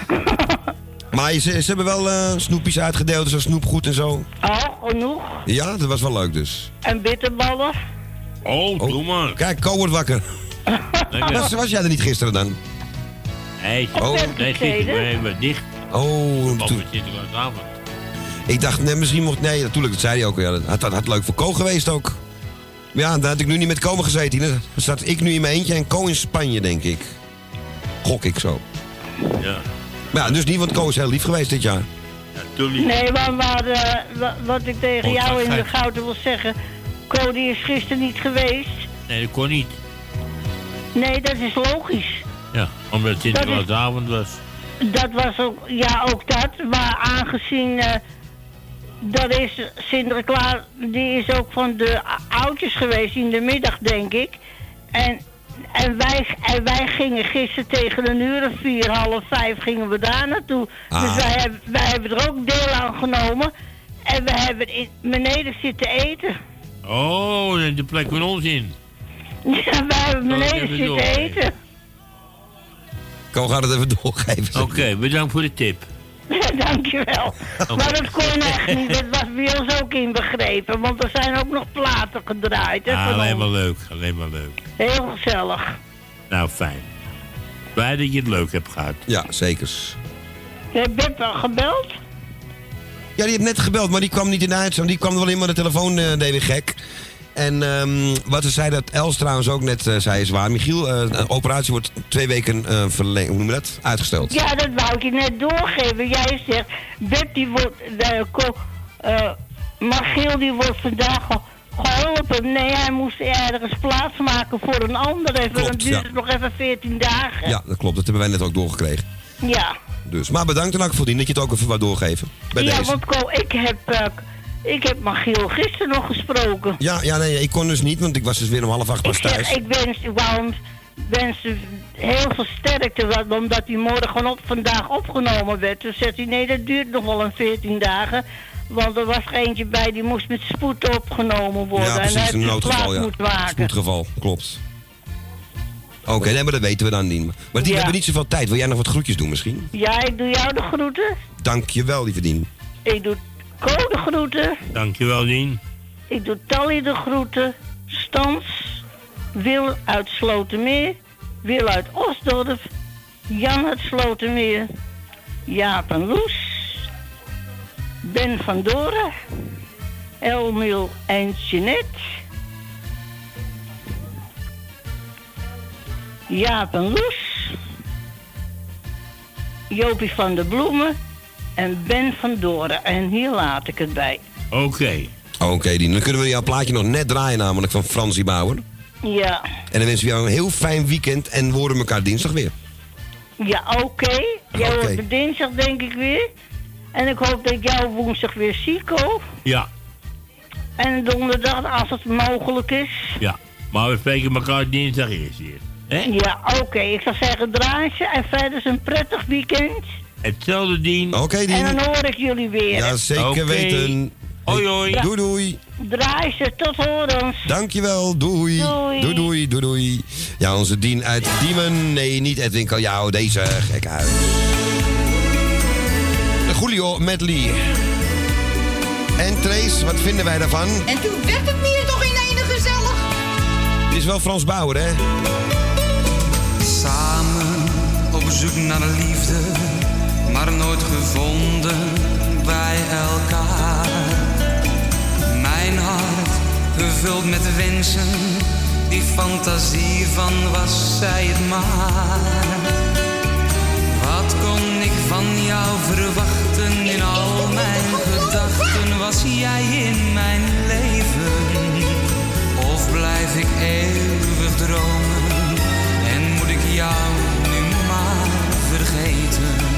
maar ze, ze hebben wel eh, snoepjes uitgedeeld, zo snoepgoed en zo. Oh, genoeg. Ja, dat was wel leuk dus. En bitterballen. Oh, doe maar. Kijk, Ko wordt wakker. Was, was jij er niet gisteren dan? Nee, Oh. nee gisteren we dicht. Oh, toen- het Sinterklaasavond. Ik dacht, nee, misschien mocht... Nee, natuurlijk, dat zei hij ook. Ja, dat had, had, had leuk voor Ko geweest ook. Maar ja, dan had ik nu niet met Ko gezeten. Dan zat ik nu in mijn eentje en Ko in Spanje, denk ik. Gok ik zo. Ja, Maar ja, dus niet, want Ko is heel lief geweest dit jaar. natuurlijk. Nee, maar, maar eh, wa- wat ik tegen Oh, jou in de gouden wil zeggen... Cody is gisteren niet geweest. Nee, dat kon niet. Nee, dat is logisch. Ja, omdat het Sinterklaasavond was. Dat was ook, ja, ook dat. Maar aangezien eh, dat is Sinterklaas, die is ook van de oudjes geweest in de middag, denk ik. En, en, wij, en wij gingen gisteren tegen een uur of vier, half vijf gingen we daar naartoe. Ah. Dus wij hebben, wij hebben er ook deel aan genomen. En we hebben in, beneden zitten eten. Oh, de plek van ons in. Ja, wij hebben beneden zitten doorgeven? eten. Ko gaat het even doorgeven. Oké, bedankt voor de tip. Dankjewel. Maar dat kon echt niet. Dat was bij ons ook inbegrepen. Want er zijn ook nog platen gedraaid. Hè, Ah, van alleen ons. maar leuk, alleen maar leuk. Heel gezellig. Nou, fijn. Blij dat je het leuk hebt gehad. Ja, zeker. Heb Beb al gebeld? Ja, die heeft net gebeld, maar die kwam niet in de uitzending. Die kwam er wel in, maar de telefoon eh, deed weer gek. En ehm, wat ze zei, dat Els trouwens ook net eh, zei, is waar. Michiel, de operatie wordt twee weken eh verlengd. Hoe noem je dat? Uitgesteld. Ja, dat wou ik je net doorgeven. Jij zegt, die wordt... ko- eh, Magiel die wordt vandaag ge- geholpen. Nee, hij moest ergens plaatsmaken voor een ander. Even, dan duurt ja. het nog even 14 dagen. Ja, dat klopt. Dat hebben wij net ook doorgekregen. Ja. Dus. Maar bedankt dan ook voor die dat je het ook even wat doorgeven. Bij ja, deze. want Ko, ik heb, ik heb Magiel gisteren nog gesproken. Ja, ja, nee, ik kon dus niet, want ik was dus weer om half acht pas zeg, thuis. ik wens, hem wensen heel veel sterkte, want- omdat hij morgen op, vandaag opgenomen werd. Toen zegt hij, nee, dat duurt nog wel een 14 dagen. Want er was eentje bij, die moest met spoed opgenomen worden. Ja, en precies, hij een noodgeval, ja. moeten maken. Spoedgeval, klopt. Oké, nee, maar dat weten we dan niet. Maar die Ja. hebben niet zoveel tijd. Wil jij nog wat groetjes doen misschien? Ja, ik doe jou de groeten. Dank je wel, lieve Dien. Ik doe Ko de groeten. Dankjewel, Dien. Ik doe Tally de groeten. Stans. Wil uit Slotermeer. Wil uit Osdorp. Jan uit Slotermeer. Jaap en Loes. Ben van Doren. Elmil en Jeanette. Jaap en Loes. Jopie van der Bloemen. En Ben van Doren. En hier laat ik het bij. Oké. Oké, Dien. Dan kunnen we jouw plaatje nog net draaien namelijk van Fransie Bauer. Ja. En dan wensen we jou een heel fijn weekend en we horen elkaar dinsdag weer. Ja, oké. Jij Oké. wordt me dinsdag denk ik weer. En ik hoop dat ik jou woensdag weer zie, Ko. Ja, En donderdag, als het mogelijk is. ja. Maar we spreken elkaar dinsdag eerst weer. Hè? Ja, oké. Ik zou zeggen draaien en verder een prettig weekend. Hetzelfde Dien. Oké, En dan hoor ik jullie weer. Ja, zeker weten. Hoi, hoi. Doei, doei. Draai ze, tot horens. Dankjewel, doei. Doei. Doei, doei, doei, doei. Ja, onze Dien uit Diemen. Nee, niet Edwin Kaljouw, deze gekke huis. De Julio medley. En Trace, wat vinden wij daarvan? En toen werd het meer toch in ene gezellig. Het is wel Frans Bauer, hè? Samen op zoek naar liefde, maar nooit gevonden bij elkaar. Mijn hart gevuld met wensen, die fantasie van was zij het maar. Wat kon ik van jou verwachten in al mijn gedachten? Was jij in mijn leven? Of blijf ik eeuwig dromen en moet ik jou nu maar vergeten?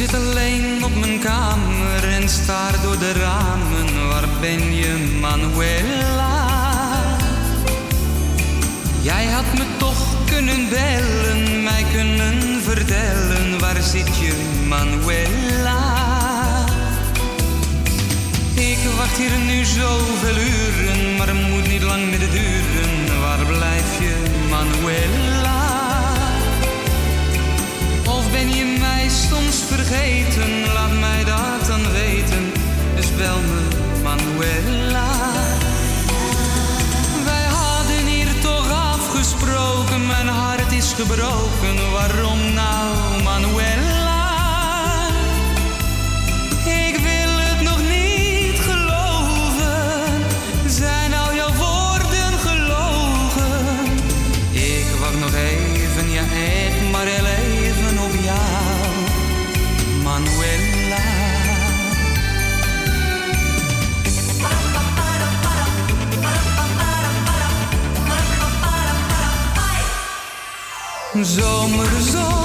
Zit alleen op mijn kamer en staar door de ramen. Waar ben je, Manuela? Jij had me toch kunnen bellen, mij kunnen vertellen. Waar zit je, Manuela? Ik wacht hier nu zoveel uren, maar het moet niet lang meer duren. Waar blijf je, Manuela? Ben je mij soms vergeten? Laat mij dat dan weten. Dus bel me, Manuela. Wij hadden hier toch afgesproken, mijn hart is gebroken. Waarom nou, Manuela? Zomerzon,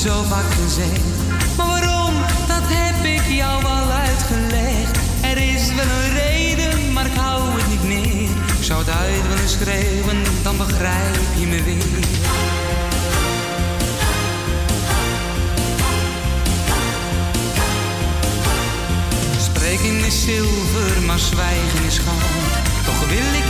zo vaak gezegd. Maar waarom, dat heb ik jou al uitgelegd. Er is wel een reden, maar ik hou het niet meer. Zou het uit willen schreeuwen, dan begrijp je me weer. Spreken is zilver, maar zwijgen is goud. Toch wil ik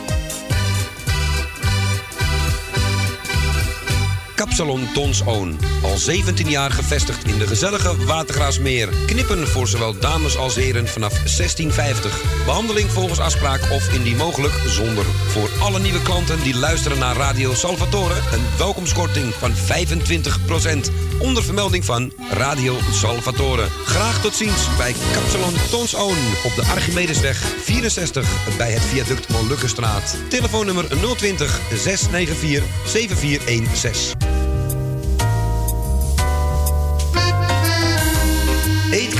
Kapsalon Tons Oon. Al 17 jaar gevestigd in de gezellige Watergraasmeer. Knippen voor zowel dames als heren vanaf 1650. Behandeling volgens afspraak of indien mogelijk zonder. Voor alle nieuwe klanten die luisteren naar Radio Salvatore... een welkomstkorting van 25%. Onder vermelding van Radio Salvatore. Graag tot ziens bij Kapsalon Tons Oon. Op de Archimedesweg 64 bij het viaduct Molukkenstraat. Telefoonnummer 020 694 7416.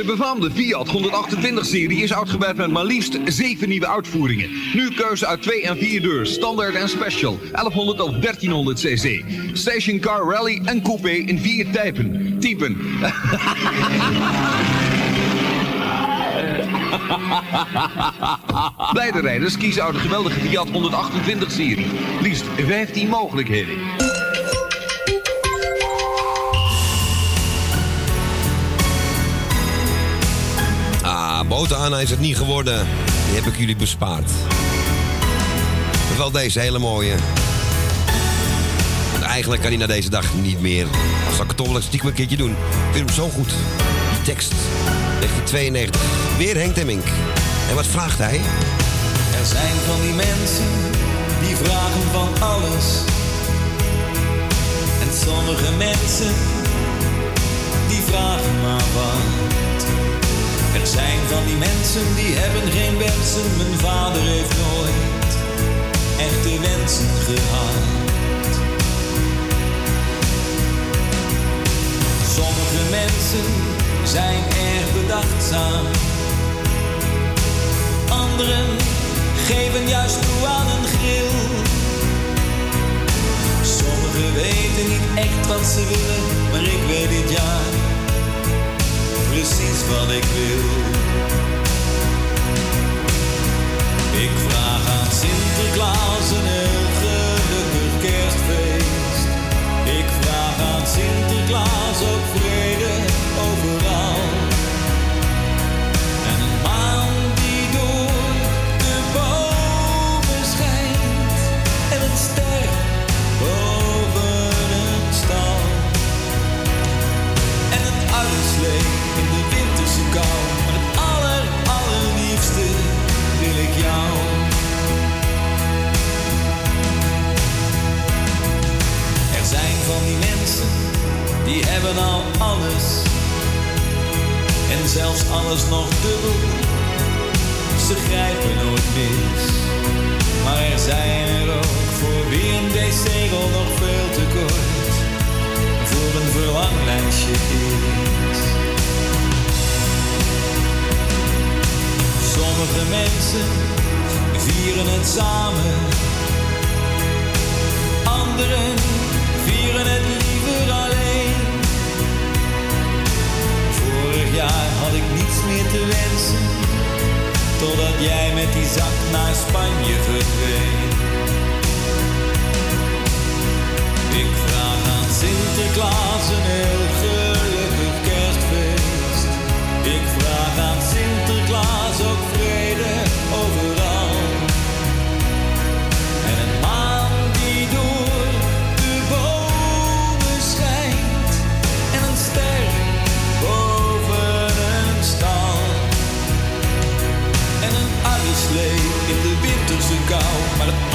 De befaamde Fiat 128-serie is uitgebreid met maar liefst 7 nieuwe uitvoeringen. Nu keuze uit 2 en 4 deurs, standaard en special, 1100 of 1300 cc. Stationcar Rally en Coupé in vier typen. Typen. Beide rijders kiezen uit de geweldige Fiat 128-serie. Liefst 15 mogelijkheden. Boter Anna is het niet geworden. Die heb ik jullie bespaard. Wel deze hele mooie. Want eigenlijk kan hij na deze dag niet meer. Zal ik het toch wel stiekem een keertje doen. Ik vind hem zo goed. Die tekst. 1992. Weer Henk Temmink. En wat vraagt hij? Er zijn van die mensen die vragen van alles. En sommige mensen die vragen maar wat. Er zijn van die mensen die hebben geen wensen. Mijn vader heeft nooit echte wensen gehad. Sommige mensen zijn erg bedachtzaam. Anderen geven juist toe aan een grill. Sommigen weten niet echt wat ze willen, maar ik weet dit jaar precies wat ik wil. Ik vraag aan Sinterklaas een heel gelukkig kerstfeest. Ik vraag aan Sinterklaas ook vrede van die mensen, die hebben al alles. En zelfs alles nog dubbel. Ze grijpen nooit mis. Maar er zijn er ook voor wie een decegel nog veel te kort voor een verlanglijstje is. Sommige mensen vieren het samen, anderen vieren het liever alleen. Vorig jaar had ik niets meer te wensen, totdat jij met die zak naar Spanje verdween. Ik vraag aan Sinterklaas een heel gelukkig kerstfeest. ago, go.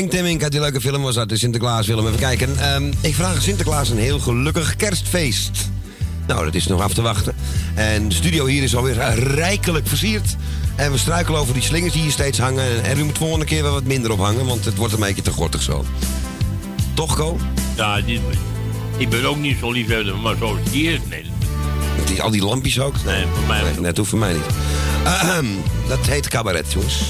Henk Temmink uit die leuke film was dat, de Sinterklaasfilm. Even kijken. Ehm, ik vraag Sinterklaas een heel gelukkig kerstfeest. Nou, dat is nog af te wachten. En de studio hier is alweer rijkelijk versierd. En we struikelen over die slingers die hier steeds hangen. En Erwin moet volgende keer wel wat minder ophangen, want het wordt een beetje te gortig zo. Toch, Ko? Ja, dit, ik ben ook niet zo liefhebber, maar zoals die is, nee. Die, al die lampjes ook? Nee, voor mij nee, dat hoeft voor mij niet. Ahem, dat heet cabaret, jongens.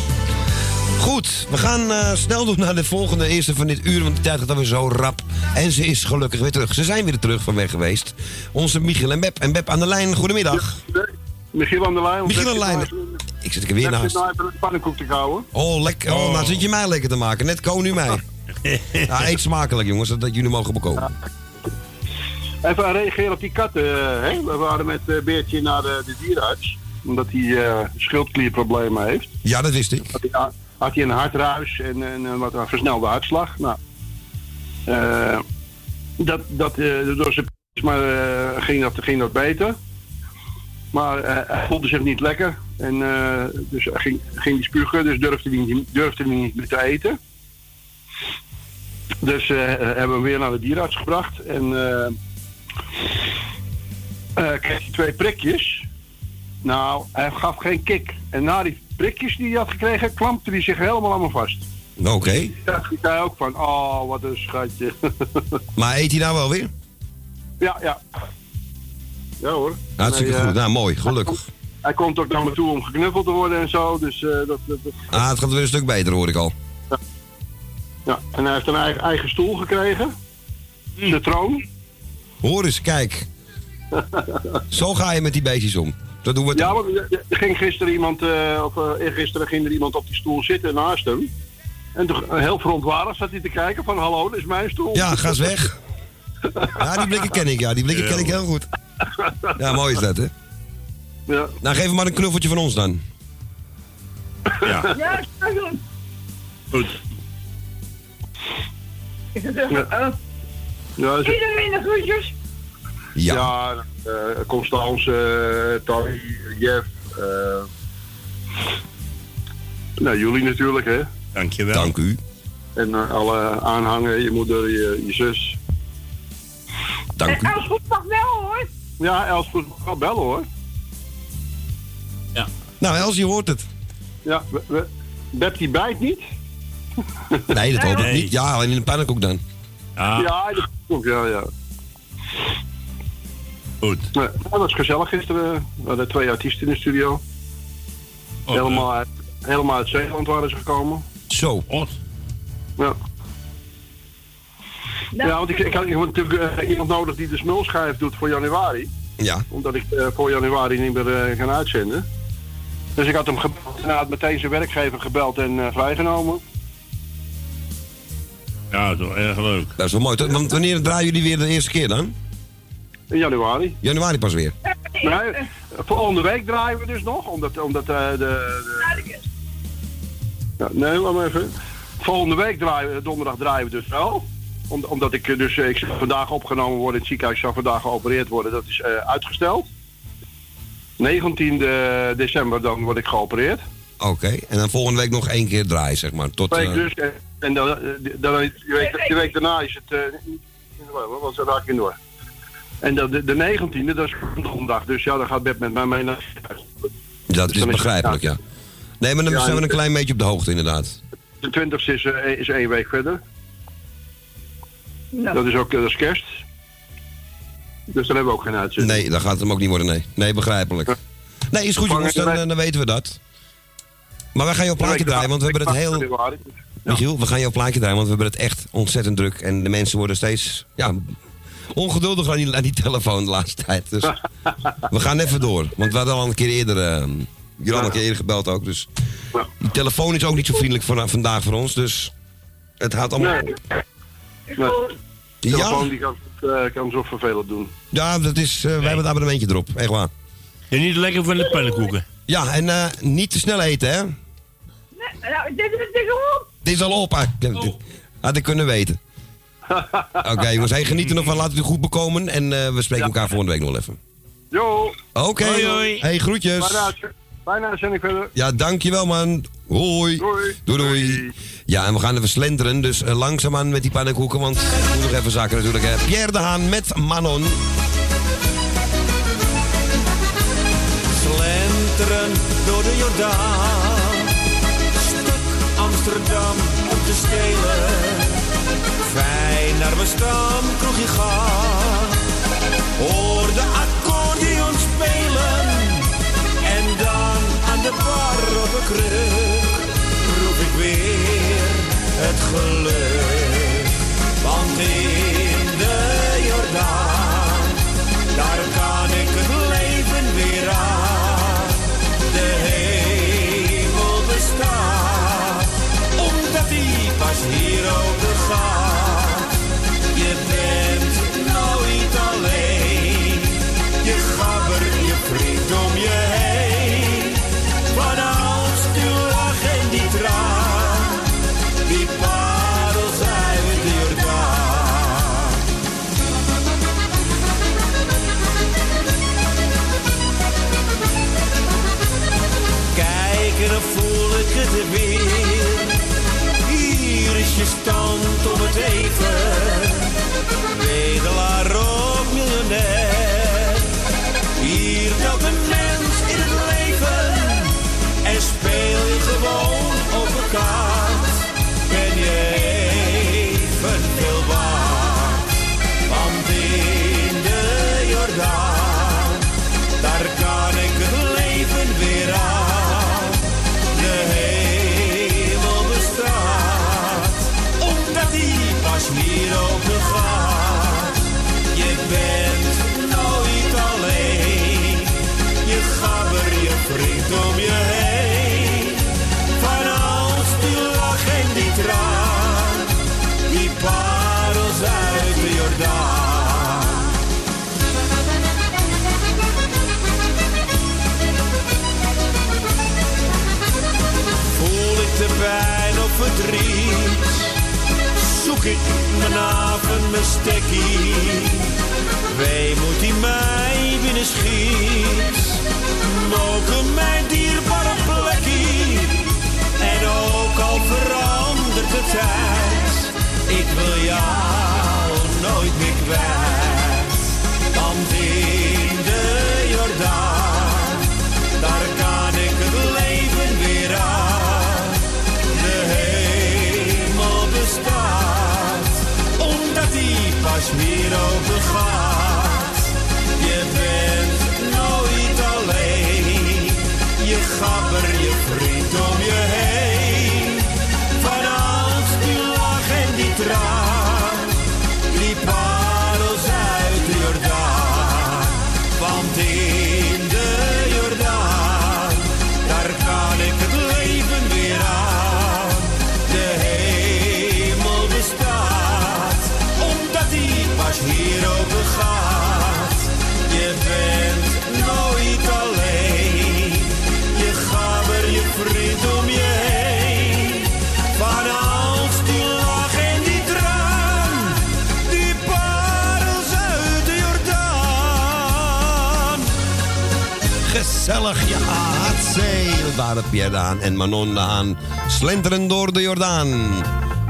Goed, we gaan eh, snel door naar de volgende eerste van dit uur, want de tijd gaat alweer zo rap. En ze is gelukkig weer terug. Ze zijn weer terug van weg geweest. Onze Michiel en Beb. En Beb aan de lijn, goedemiddag. Michiel aan de lijn. Michiel aan de lijn. Ik zit er weer Ik naast. zit nou even een pannenkoek te kauwen. Oh, lekker. Oh, nou zit je mij lekker te maken. Net Ko, nu mij. Eet smakelijk, jongens, dat, dat jullie mogen bekomen. Even reageren op die katten. eh, hè? We waren met eh, Beertje naar de, de dierenarts. Omdat hij eh, schildklierproblemen heeft. Ja, dat wist ik. Had hij, een hartruis en, en een wat een versnelde hartslag. Nou, eh, dat, dat, eh, door zijn maar eh, ging, dat, ging dat beter. Maar eh, hij voelde zich niet lekker. En eh, dus ging, ging die spugen, dus durfde hij niet, durfde niet meer te eten. Dus eh, hebben we weer naar de dierenarts gebracht. En eh eh, kreeg hij twee prikjes. Nou, hij gaf geen kick. En na die prikjes die hij had gekregen, klampte hij zich helemaal aan me vast. Oké. Toen dacht ik ook van, oh, wat een schatje. Maar eet hij nou wel weer? ja, ja. Ja hoor. Hartstikke Nee, eh, goed. Nou, mooi. Gelukkig. Hij komt ook naar me toe om geknuffeld te worden en zo. Dus eh, dat, dat, Ah, het gaat weer een stuk beter, hoor ik al. ja. En hij heeft een eigen, eigen stoel gekregen. De troon. Hoor eens, kijk. Zo ga je met die beestjes om. Dat doen we Ja, want er er ging gisteren iemand, eh, of eh, eergisteren ging er iemand op die stoel zitten naast hem. En eh, heel verontwaardigd zat hij te kijken van, hallo, dat is mijn stoel. Ja, ga eens weg. Ja, die blikken ken ik, ja. Die blikken ken ik heel goed. Ja, mooi is dat, hè? Ja. Nou, geef hem maar een knuffeltje van ons dan. Ja. Ja, goed. Ja, dus- Iedereen de groetjes. Ja. Ja, Constance, eh Tony, Jeff. eh nou, jullie natuurlijk, hè. Dankjewel. Dank u. En eh, alle aanhangen, je moeder, je, je zus. Dank En Els goed mag wel hoor. Ja, Els wel bellen, hoor. Ja. Nou, Els, je hoort het. Ja, we, we, Beb die bijt niet. Nee, dat hoop ik Nee. niet. Ja, alleen in een pannenkoek dan. Ja, Ja, dat ook, ja, ja. Goed. Nee, dat was gezellig gisteren. We hadden twee artiesten in de studio. Oh, helemaal, uit, helemaal uit Zeeland waren ze gekomen. Zo. Ot. Ja. Ja, want ik, ik had ik had natuurlijk eh, iemand nodig die de smulschijf doet voor januari. Ja. Omdat ik eh, voor januari niet meer eh, kan uitzenden. Dus ik had hem gebeld en hij had meteen zijn werkgever gebeld en eh, vrijgenomen. Ja, toch erg leuk. Dat is wel mooi. Want wanneer draaien jullie weer de eerste keer dan? In januari. Januari pas weer. Nee, volgende week draaien we dus nog, omdat, omdat eh, de, de... Ja, nee, wacht maar even. Volgende week draaien we, donderdag draaien we dus wel. Om, omdat ik eh, dus, eh, ik zou vandaag opgenomen worden in het ziekenhuis, ik zou vandaag geopereerd worden. Dat is uitgesteld. 19 december dan word ik geopereerd. Oké. En dan volgende week nog één keer draaien, zeg maar. Tot, Week dus, en, en dan, dan, die, week, die week daarna is het... Uh, wat raak ik in door. En de, de 19e, dat is donderdag. Dus ja, dan gaat Beb met mij mee naar het ziekenhuis. dat dus is begrijpelijk, ja. Nee, maar dan Ja, zijn we en- een klein beetje op de hoogte, inderdaad. De 20 is, eh, is één week verder. Dat is ook dat is kerst. Dus dan hebben we ook geen uitzending. Nee, dat gaat hem ook niet worden, nee. Nee, begrijpelijk. Nee, is goed jongens, dan, eh, dan weten we dat. Maar wij gaan jouw plaatje draaien, want we hebben het heel... Michiel, we gaan jouw plaatje draaien, want we hebben het echt ontzettend druk. En de mensen worden steeds ja, ongeduldig aan die, aan die telefoon de laatste tijd. Dus we gaan even door. Want we hadden al een keer eerder... eh, jullie hadden al een keer eerder gebeld ook, dus... Die telefoon is ook niet zo vriendelijk voor, vandaag voor ons, dus... Het gaat allemaal... Nee. Nee. De Ja. telefoon die kan, eh, kan zo vervelend doen. Ja, dat is, eh, wij hebben het abonnementje erop, echt waar. En niet lekker van de pannenkoeken. Ja, en eh, niet te snel eten, hè? Nee, nou, dit is het op. Het is al op, hè? Had ik kunnen weten. Oké, jongens, hey, geniet er nog van. Laat het u goed bekomen. En eh, we spreken elkaar volgende week nog wel even. Jo! Oké. Hoi, hoi. Hey, groetjes. Fijne uitzending- Fijne uitzending verder. Ja, dankjewel, man. Hoi. Doei. Doei, doei. Ja, en we gaan even slenteren. Dus uh, langzaamaan met die pannenkoeken. Want ik moet nog even zaken natuurlijk. Hè. Pierre de Haan met Manon. Slenteren door de Jordaan. Stuk Amsterdam om te stelen. Naar mijn stam, kroegje gaan. Hoor de accordeon spelen. En dan aan de bar kruk. Roep ik weer geluk. Want in de Jordaan, daar kan ik het leven weer aan. De hemel bestaat, omdat die pas hier open gaat. Je bent nooit alleen, je gabber, je vriend om je heen. Van als du lach en die traan, die parels uit de Jordaan. Kijk, en voel ik het weer. Hier is je stand om het even. Ik mijn avond, mijn stekkie. Weemoed die mij binnen schiet, mogen mijn dierbare plekkie. En ook al verandert de tijd, ik wil jou nooit meer kwijt. Weer open gaat. Je bent nooit alleen, je gabber, je vriend Gezellig, ja, hatzee. Dat waren Pierre de Haan en Manon de Haan. Slenteren door de Jordaan.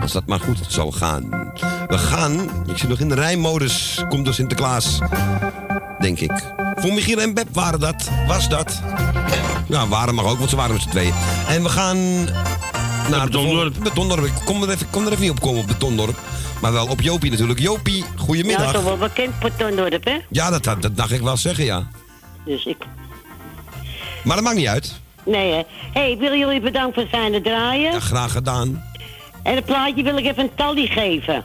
Als dat maar goed zou gaan. We gaan, ik zit nog in de rijmodus. Komt door Sinterklaas. Denk ik. Voor Michiel en Beb waren dat. Was dat. Ja, waren mag ook, want ze waren met z'n tweeën. En we gaan naar Betondorp. Betondorp. Ik kom er, even, kon er even niet op komen op Betondorp. Maar wel op Jopie natuurlijk. Jopie, goedemiddag. Ja, toch wel bekend Potondorp, hè? Ja, dat, dat, dat dacht ik wel zeggen, ja. Dus ik... Maar dat maakt niet uit. Nee, hè. hey, ik wil jullie bedanken voor het fijne draaien. Ja, graag gedaan. En het plaatje wil ik even een tally geven.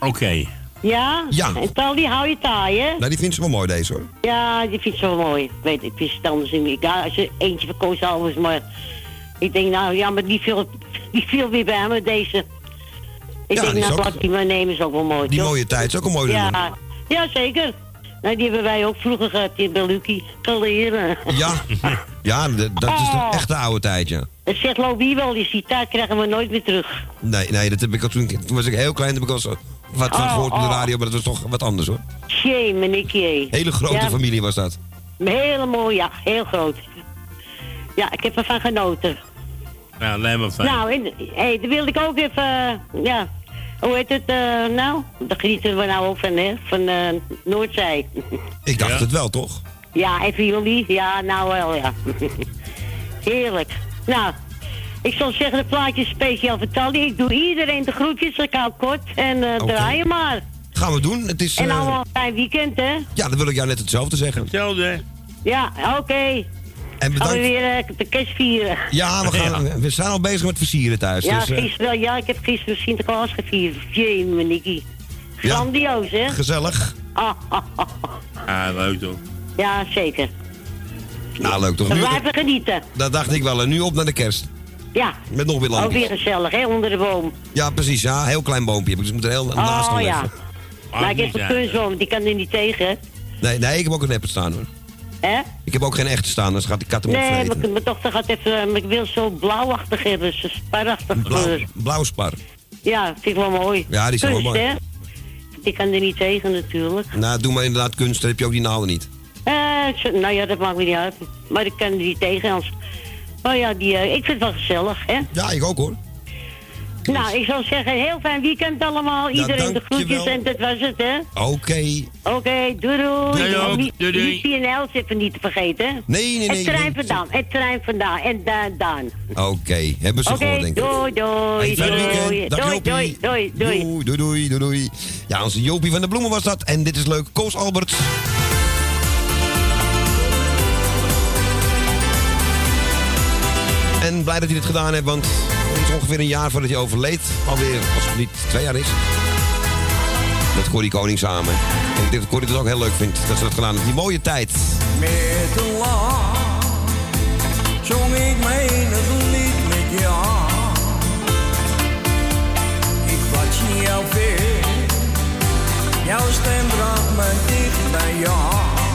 Oké. Ja? Ja. En tally hou je taai, hè? Nou, die vindt ze wel mooi, deze hoor. Ja, die vind ik zo mooi. Ik weet, ik wist het anders niet meer. Ja, als je eentje verkoos alles, maar... Ik denk, nou ja, maar die viel, die viel weer bij me, deze. Ik Ja, denk, nou, ik die maar nemen, is ook wel mooi, Die toch? mooie tijd is ook een mooi nummer. Ja, ja, zeker. Nou, die hebben wij ook vroeger gehad, die bij Lucie. Kaleren. Ja, ja dat is Oh. een echte oude tijd, ja. Zegt Lobby wel, die tijd krijgen we nooit meer terug. Nee, nee, dat heb ik al toen, toen was ik heel klein, heb ik al zo wat van Oh, gehoord op de oh. radio, maar dat was toch wat anders hoor. Jee, meneer Hele grote ja, familie was dat. Hele mooi, ja, heel groot. Ja, ik heb ervan genoten. Ja, alleen maar fijn. Nou, en, hey, dan wilde ik ook even, ja, hoe heet het eh, nou? Daar genieten we nou ook van, hè, van eh, Noordzee. Ik dacht het wel, toch? ja, even jullie, ja, nou wel, ja. Heerlijk. Nou, ik zal zeggen, het plaatje is speciaal voor Tally. Ik doe iedereen de groetjes, ik hou kort en eh Oké. draai je maar. Gaan we doen. Het is, En allemaal een fijn weekend, hè? ja, dan wil ik jou net hetzelfde zeggen. Hetzelfde, hè? Ja, oké. Gaan we weer eh, de kerst vieren? Ja, we, gaan, we zijn al bezig met versieren thuis. Ja, dus, eh, gisteren wel. Ja, ik heb gisteren Sinterklaas gevierd. Jee, mijn Nicky. Grandioos, hè? gezellig. Ah, ah, ah. Ja, leuk toch? Ja, zeker. Nou, leuk toch? We blijven genieten. dat dacht ik wel. En nu op naar de kerst. Ja. Met nog weer Ook lampjes. weer gezellig, hè? Onder de boom. Ja, precies. Ja, heel klein boompje. Dus ik moet er heel naast gaan Oh, ja. Maar ik heb een kunstboom, die kan er niet tegen? Nee, nee, ik heb ook een neppe staan hoor. Hè? Ik heb ook geen echte staan, dan gaat die kat hem Nee, opvreten. mijn, mijn dochter gaat even... eh, Ik wil zo blauwachtig hebben, zo sparachtig Blauw, kleur. blauw spar. Ja, vind ik wel mooi. Ja, die zijn wel mooi. hè? Die kan er niet tegen, natuurlijk. Nou, doe maar inderdaad kunst, dan heb je ook die naalden niet. Eh, nou ja, dat maakt me niet uit. Maar ik kan er niet tegen, als... Maar ja, die, eh, ik vind het wel gezellig, hè? Ja, ik ook hoor. Nou, ik zou zeggen, heel fijn weekend allemaal. Ja, Iedereen de groetjes en dat was het, hè? Oké. Oké, doei doei. Doei Doei, doei. Niet PNL even niet te vergeten. Nee, nee, nee, Het terrein nee. vandaan, het terrein vandaan en da- Daan. Oké, hebben ze gehoord denk ik. doei, doei, Hey, doei. Dag doei, doei, doei. Doei, doei, doei, doei, doei. Ja, onze Jopie van de Bloemen was dat. En dit is leuk. Koos Albert. En blij dat hij dit gedaan heeft, want het is ongeveer een jaar voordat hij overleed. Alweer, als het niet twee jaar is. Met Corrie Koning samen. En ik denk dat Corrie het ook heel leuk vindt dat ze dat gedaan heeft. Die mooie tijd. Met een lach zong ik menig lied met jou. Ik watch jou weer, jouw stem bracht me dicht bij jou.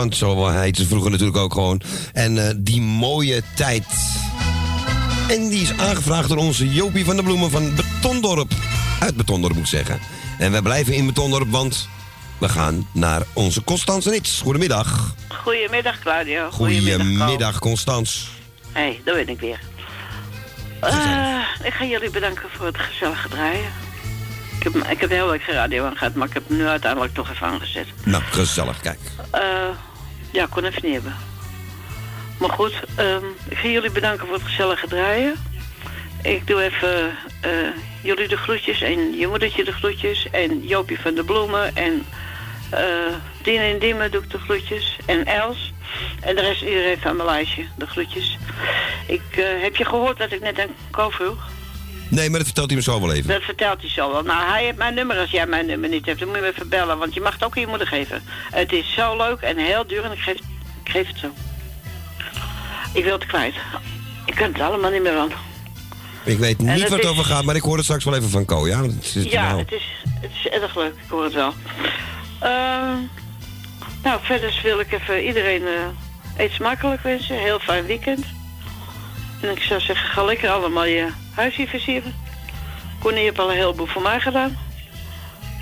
Want zo heet ze vroeger natuurlijk ook gewoon. En eh, die mooie tijd. En die is aangevraagd door onze Jopie van de Bloemen van Betondorp. Uit Betondorp moet ik zeggen. En we blijven in Betondorp, want we gaan naar onze Constance Nits. Goedemiddag. Goedemiddag, Claudio. Carl. Goedemiddag, Constance. Hé, hey, daar ben ik weer. Eh, ik ga jullie bedanken voor het gezellige draaien. Ik heb, ik heb heel leuk radio aan gehad, maar ik heb nu uiteindelijk toch even aangezet. Nou, gezellig, kijk. Eh, ja, kon even niet hebben. Maar goed, ehm, ik ga jullie bedanken voor het gezellige draaien. Ik doe even eh, jullie de groetjes en je moedertje de groetjes en Jopie van de Bloemen en eh Dien en Dimmen doe ik de groetjes en Els. En de rest iedereen van mijn lijstje, de groetjes. Ik, eh, heb je gehoord dat ik net een ko vroeg? Nee, maar dat vertelt hij me zo wel even. Dat vertelt hij zo wel. Nou, hij heeft mijn nummer als jij mijn nummer niet hebt. Dan moet je me even bellen, want je mag het ook aan je moeder geven. Het is zo leuk en heel duur en ik geef, ik geef het zo. Ik wil het kwijt. Ik kan het allemaal niet meer aan. Ik weet niet waar het over gaat, maar ik hoor het straks wel even van Ko, ja? Het is, Ja, nou, het is, het is erg leuk. Ik hoor het wel. Ehm, nou, verder wil ik even iedereen eh eet smakelijk wensen. Heel fijn weekend. En ik zou zeggen, ga lekker allemaal je huisje versieren. Connie heeft al een heleboel voor mij gedaan.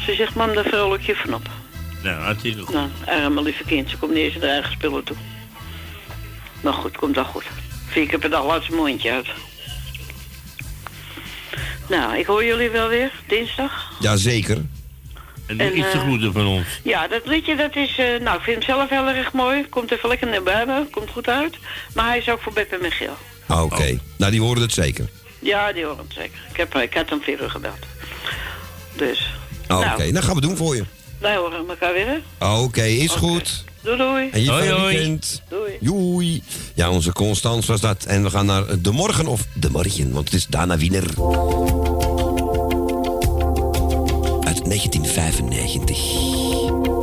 Ze zegt, mam, daar vrolijk je van op. Nou, hartstikke goed. Nou, arme lieve kind, ze komt niet eens in haar eigen spullen toe. Maar goed, komt wel goed. Vier keer per dag laat ze mondje uit. Nou, ik hoor jullie wel weer, dinsdag. Jazeker. En doe iets te groeten van ons. Ja, dat liedje, dat is... eh, nou, ik vind hem zelf heel erg mooi. Komt even lekker naar buiten, komt goed uit. Maar hij is ook voor Beppe Michiel. Ah, Oké, nou die horen het zeker. Ja, die horen het zeker. Ik, heb, ik had hem vier uur gebeld. Dus, Ah, Oké, Nou. nou gaan we doen voor je. wij horen elkaar weer? Ah, Oké, is goed. Doei, doei. En je Hoi, hoi. weekend. Doei. Joei. Ja, onze Constans was dat. En we gaan naar de morgen of de morgen, want het is Dana Wiener. Uit 1995.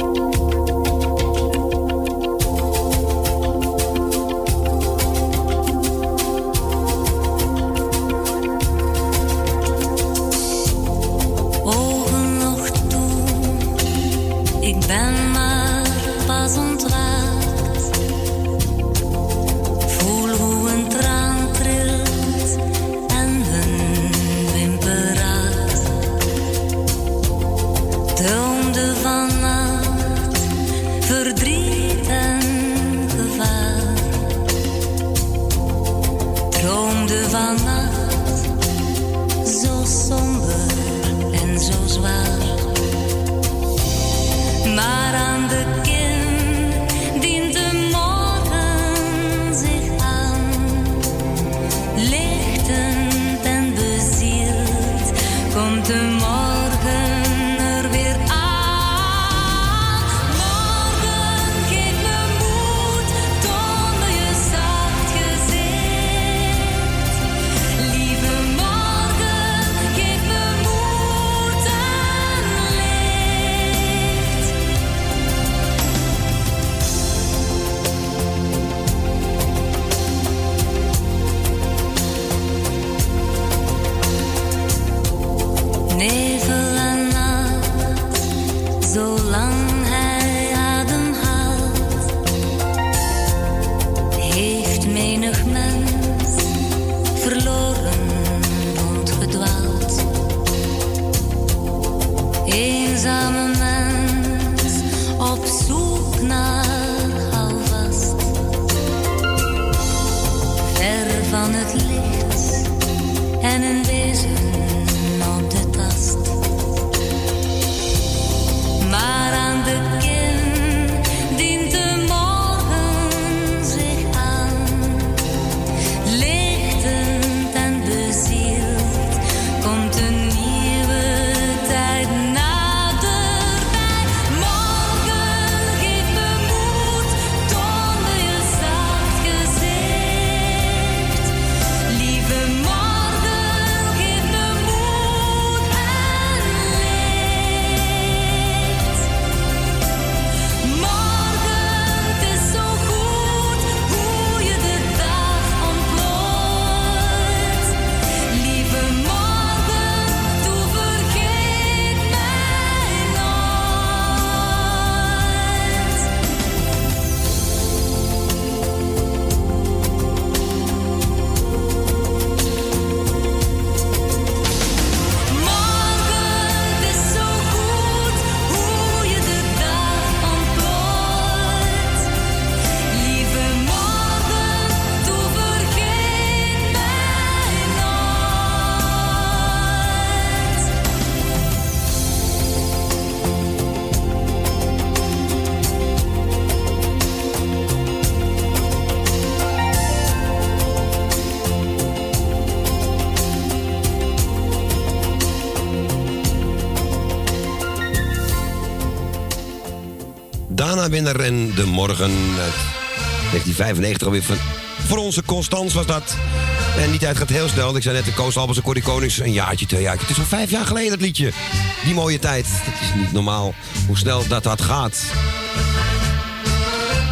En de morgen uit 1995 alweer van, voor onze Constans was dat. En die tijd gaat heel snel. Ik zei net, de Koos Albers en Corrie Konings, een jaartje, twee jaar. Het is al vijf jaar geleden, dat liedje. Die mooie tijd. Het is niet normaal hoe snel dat dat gaat.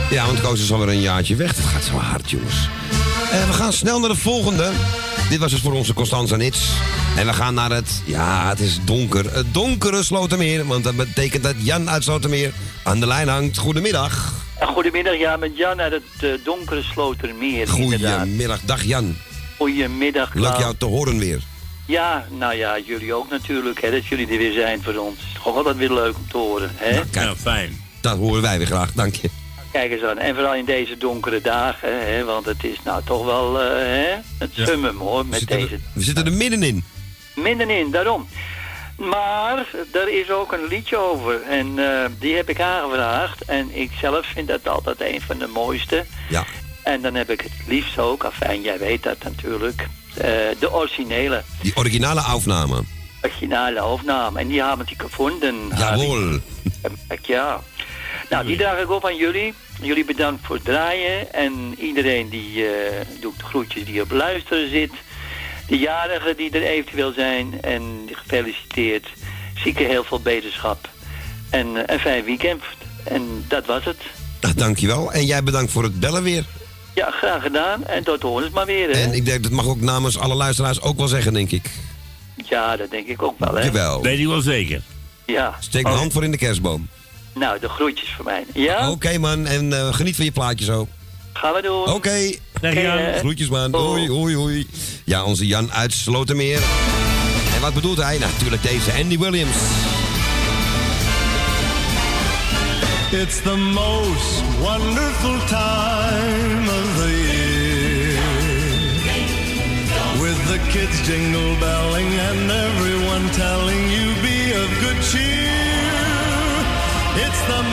Ja, want Koos is alweer een jaartje weg. Dat gaat zo hard, jongens. Eh, we gaan snel naar de volgende. Dit was dus voor onze Constanza Nits. En we gaan naar het, ja, het is donker. Het donkere Slotermeer. Want dat betekent dat Jan uit Slotermeer aan de lijn hangt. Goedemiddag. Goedemiddag, ja, met Jan uit het eh, donkere Slotermeer. inderdaad. Goedemiddag. Dag Jan. Goedemiddag. Leuk jou te horen weer. Ja, nou ja, jullie ook natuurlijk, hè, dat jullie er weer zijn voor ons. Het is toch altijd weer leuk om te horen, hè? Ja, fijn. Dat horen wij weer graag, dank je. Kijk eens aan, en vooral in deze donkere dagen, hè, want het is nou toch wel, eh, hè, het summum hoor, met deze... We zitten er middenin. Middenin, daarom. Maar er is ook een liedje over en eh, die heb ik aangevraagd. En ik zelf vind dat altijd een van de mooiste. Ja. En dan heb ik het liefst ook, afijn, jij weet dat natuurlijk, eh, de originele, Die originale afname. originale opname. En die hebben die gevonden. Jawohl. Kijk, Ja. Nou, die draag ik op aan jullie. Jullie bedankt voor het draaien. En iedereen die eh doet de groetjes die op luisteren zit. De jarigen die er eventueel zijn. En gefeliciteerd. Zieken heel veel beterschap. En eh, een fijn weekend. En dat was het. Nou, dankjewel. En jij bedankt voor het bellen weer. Ja, graag gedaan. En tot horen maar weer. Hè? En ik denk, dat mag ook namens alle luisteraars ook wel zeggen, denk ik. Ja, dat denk ik ook wel, hè? Jawel. Weet ik wel zeker. Ja. Steek mijn Oh, hand voor in de kerstboom. Nou, de groetjes voor mij. Ja? Oké man, en eh, geniet van je plaatje zo. Gaan we doen. Oké. Dag, Jan. Hè. Groetjes man. Hoi, hoi, hoi. Ja, onze Jan uit Slotermeer. En wat bedoelt hij? Natuurlijk deze Andy Williams. It's the most wonderful time of the year. With the kids jingle belling and everyone telling you be of good cheer. It's the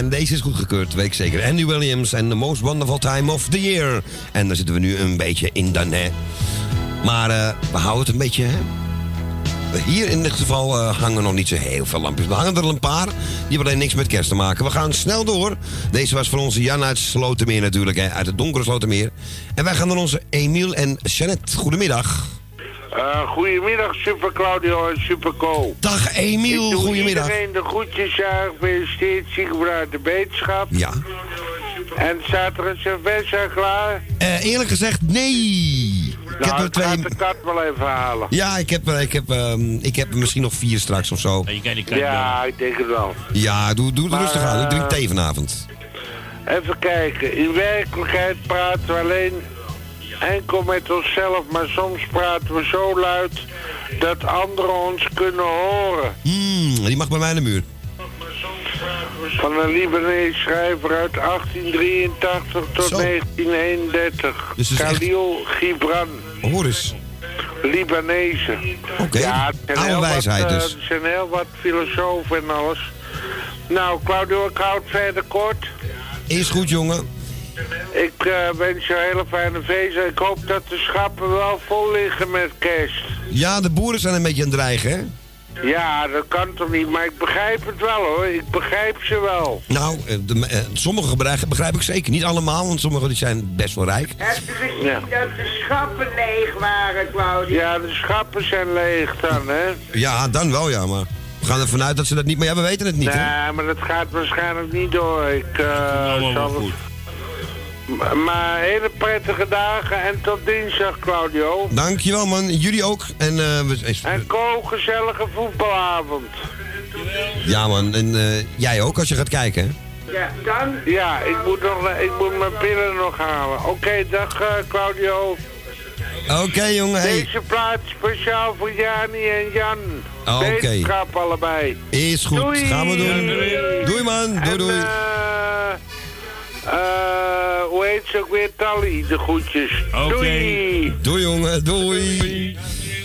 en deze is goedgekeurd, weet ik zeker. Andy Williams en The Most Wonderful Time of the Year. En daar zitten we nu een beetje in dan, hè. Maar eh, we houden het een beetje, hè. Hier in dit geval eh, hangen nog niet zo heel veel lampjes. We hangen er een paar. Die hebben alleen niks met kerst te maken. We gaan snel door. Deze was voor onze Jan uit Slotermeer natuurlijk. Hè, uit het donkere Slotermeer. En wij gaan naar onze Emiel en Jeannette. Goedemiddag. Eh, goedemiddag, Super Claudio en Super Co. Dag Emiel, Ik doe goedemiddag. iedereen de groetjes, ja, gefeliciteerd, ziekenhuis de beterschap. Ja. En staat er een cerveza klaar? Eh, eerlijk gezegd, nee. heb nou, er ik twee. ga de kat wel even halen. Ja, ik heb, er- ik, heb, ehm, ik heb er misschien nog vier straks of zo. Ja, ik denk het wel. Ja, doe, doe Maar, rustig aan. Ik drink eh, thee vanavond. Even kijken. In werkelijkheid praten we alleen enkel met onszelf, maar soms praten we zo luid dat anderen ons kunnen horen. Hmm, die mag bij mij in de muur. Van een Libanese schrijver uit 1883 tot 1931. Dus echt- Khalil Gibran. Hoor eens. Libanezen. Oké, ja, oude wijsheid wat, eh, dus. Er zijn heel wat filosofen en alles. Nou, Claudio, ik houd verder kort. Is goed, jongen. Ik eh, wens je een hele fijne feest. Ik hoop dat de schappen wel vol liggen met kerst. Ja, de boeren zijn een beetje aan het dreigen, hè? Ja, dat kan toch niet, maar ik begrijp het wel hoor. Ik begrijp ze wel. Nou, eh, de, eh, sommige begrijp, begrijp ik zeker. Niet allemaal, want sommigen die zijn best wel rijk. Heb je gezien dat de schappen leeg waren, Claudio? Ja, de schappen zijn leeg dan, hè? Ja, dan wel, ja, maar... We gaan ervan uit dat ze dat niet... Maar ja, we weten het niet, hè? Nee, maar dat gaat waarschijnlijk niet door. Ik eh zal het... Maar- hele prettige dagen en tot dinsdag, Claudio. Dankjewel, man. Jullie ook. En, eh, we, En Ko, gezellige voetbalavond. ja, man. En eh, jij ook, als je gaat kijken, hè? Ja, dan? Ja, ik moet, nog, ik moet mijn pillen nog halen. Oké, dag eh, Claudio. Oké, jongen. Hey. Deze plaats speciaal voor Jani en Jan. Oké. Wetenschap allebei. Is goed. Doei. Gaan we doen. Doei, man. Doei, doei. Eh, eh, hoe heet ze ook weer? Tally, de groetjes. Doei. Doei, jongen. Doei.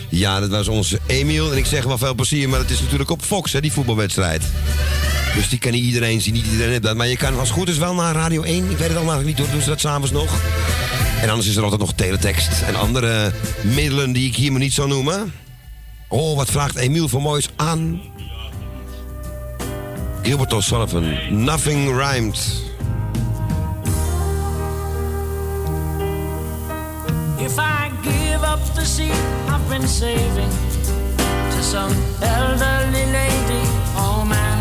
Ja, dat was onze Emiel. En ik zeg wel veel plezier, maar het is natuurlijk op Fox, hè, die voetbalwedstrijd. Dus die kan niet iedereen zien, niet iedereen heeft dat. Maar je kan als het goed is wel naar Radio 1. Ik weet het al eigenlijk niet, hoor. doen ze dat s'avonds nog? En anders is er altijd nog teletext en andere middelen die ik hier maar niet zou noemen. Oh, wat vraagt Emiel voor moois aan? Gilbert O'Sullivan, Nothing Rhymed. If I give up the seat I've been saving to some elderly lady, oh man,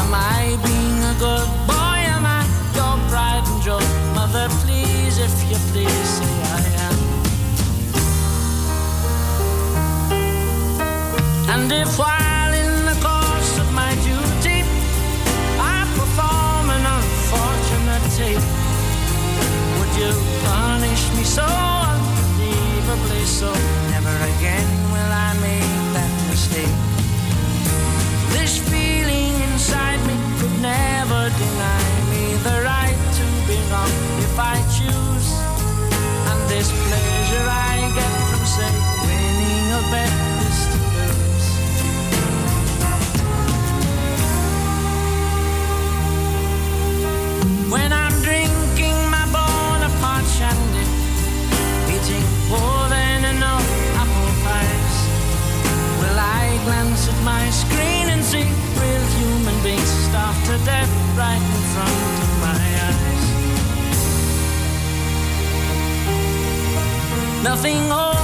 am I being a good boy? Am I your pride and joy? Mother, please, if you please, say I am. And if while Nothing old,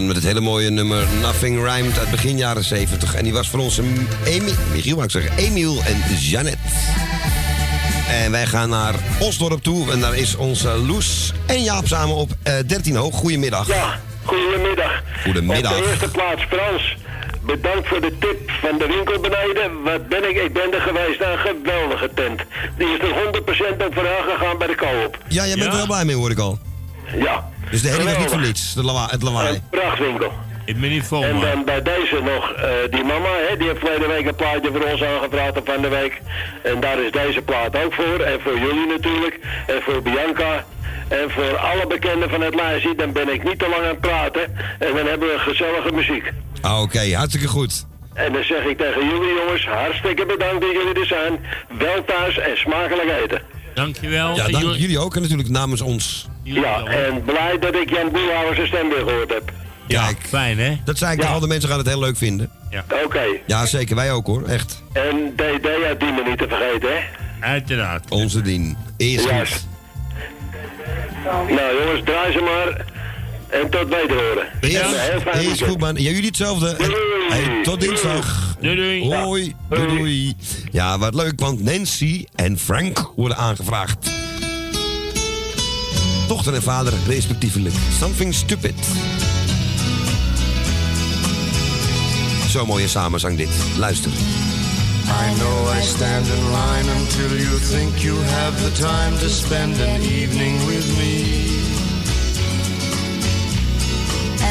Met het hele mooie nummer Nothing Rhymed uit begin jaren 70. En die was voor ons een Emi, Michiel wou ik zeggen, Emiel en Janet. En wij gaan naar Osdorp toe en daar is onze Loes en Jaap samen op eh 13 hoog. Goedemiddag. Ja, goedemiddag. Goedemiddag. Op de eerste plaats Frans. Bedankt voor de tip van de winkel beneden. Wat ben ik? Ik ben er geweest naar een geweldige tent. Die is er 100% op vooruit gegaan bij de koop. Ja, jij bent er wel blij mee hoor ik al. Ja. Dus de hele was niet voor niets, de lawa het lawaai. Een prachtwinkel. Ik ben niet vol, En dan bij deze nog eh, die mama, hè, die heeft verleden week een plaatje voor ons aangevraagd op van de week. En daar is deze plaat ook voor. En voor jullie natuurlijk. En voor Bianca. En voor alle bekenden van het lijstje. Dan ben ik niet te lang aan het praten. En dan hebben we gezellige muziek. Ah, Oké, hartstikke goed. En dan zeg ik tegen jullie jongens, hartstikke bedankt dat jullie er zijn. Wel thuis en smakelijk eten. Dankjewel. Ja, dank jullie ook en natuurlijk namens ons. Ja, en blij dat ik Jan Boelhouwer zijn stem weer gehoord heb. Ja, fijn hè? Dat zei ik toch al, de mensen gaan het heel leuk vinden. Ja. Oké. Ja, zeker. Wij ook hoor, echt. En DD uit Diemen niet te vergeten, hè? Uiteraard. Onze dien. Eerst goed. Nou jongens, draai ze maar. En tot wederhoren. En een heel fijn Is goed man. Ja, jullie hetzelfde. Hey, tot dinsdag. Doei doei. Hoi. Doei doei. Ja, wat leuk, want Nancy en Frank worden aangevraagd. Dochter en vader, respectievelijk. Something stupid. Zo mooie samenzang dit. Luister. I know I stand in line until you think you have the time to spend an evening with me.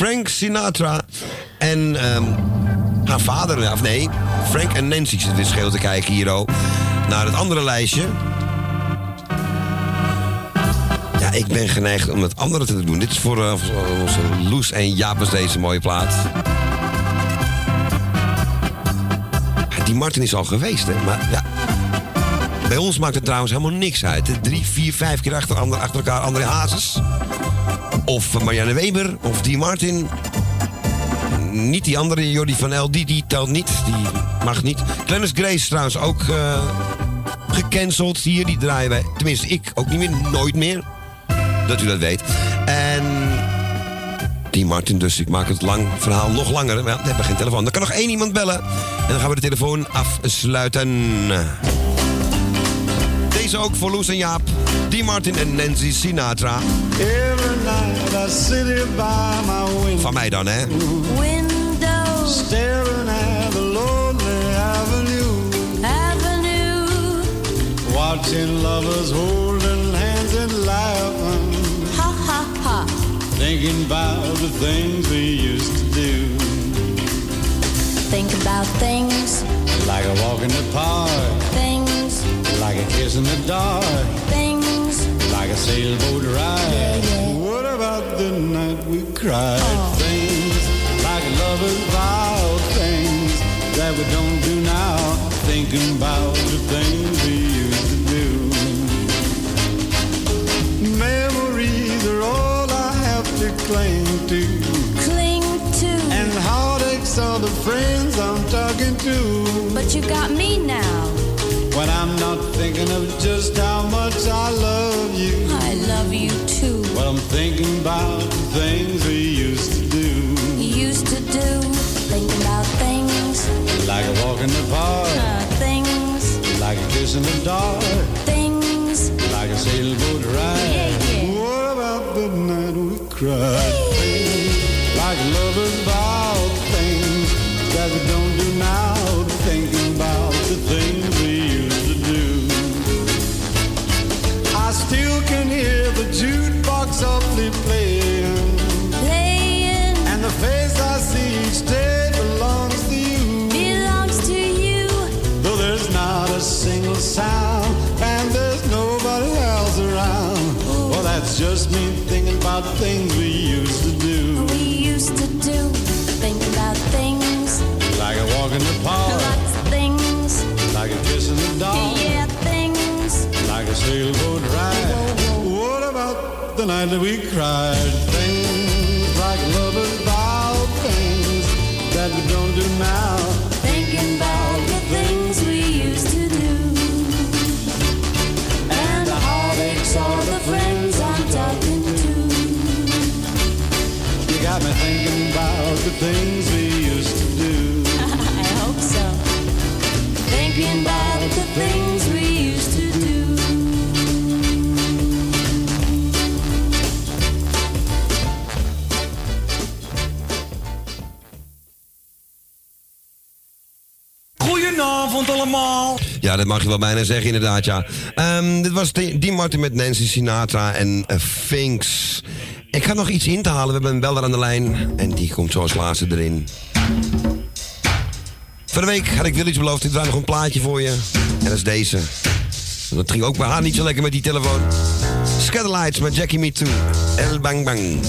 Frank Sinatra en ehm, haar vader, of nee, Frank en Nancy zitten dit scheel te kijken hier ook. Naar het andere lijstje. Ja, ik ben geneigd om het andere te doen. Dit is voor eh, onze Loes en Jaap is deze mooie plaat. Die Martin is al geweest, hè. Maar ja, bij ons maakt het trouwens helemaal niks uit. Drie, vier, vijf keer achter, achter elkaar André Hazes. Of Marianne Weber, of die Martin. Niet die andere, Jordi van El, die, die telt niet. Die mag niet. Clarence Grace trouwens ook eh, gecanceld hier. Die draaien wij, tenminste ik, ook niet meer, nooit meer. Dat u dat weet. En die Martin, dus ik maak het lang verhaal nog langer. We hebben geen telefoon. Er kan nog één iemand bellen. En dan gaan we de telefoon afsluiten. Deze ook voor Loes en Jaap. Die Martin en Nancy Sinatra. Every night I sit by my window. Van mij dan, hè? Window. Staring at the lonely avenue. Avenue. Watching lovers holding hands and laughing. Ha ha ha. Thinking about the things we used to do. Think about things, Like a walk in the park. things, Like a kiss in the dark. things. Sailboat ride. What about the night we cried? Things like lovers vow. Things that we don't do now. Thinking about the things we used to do. Memories are all I have to cling to. Cling to. And heartaches are the friends I'm talking to. But you got me now. When I'm not thinking of just how much about things we used to do. We used to do. Think about things, Like a walk in the park, lots of things. like a kiss in the dark, Yeah, things. like a sailboat ride. What about the night that we cried? Things allemaal. Ja, dat mag je wel bijna zeggen, inderdaad, ja. Ehm, dit was Dean Martin met Nancy Sinatra en uh, Finks. Ik ga nog iets in te halen. We hebben een beller aan de lijn. En die komt zoals laatste erin. Van de week had ik wil iets beloofd. Ik draai nog een plaatje voor je. En dat is deze. Dat ging ook bij haar niet zo lekker met die telefoon. Scatterlights met Jackie Me Too. El Bang Bang.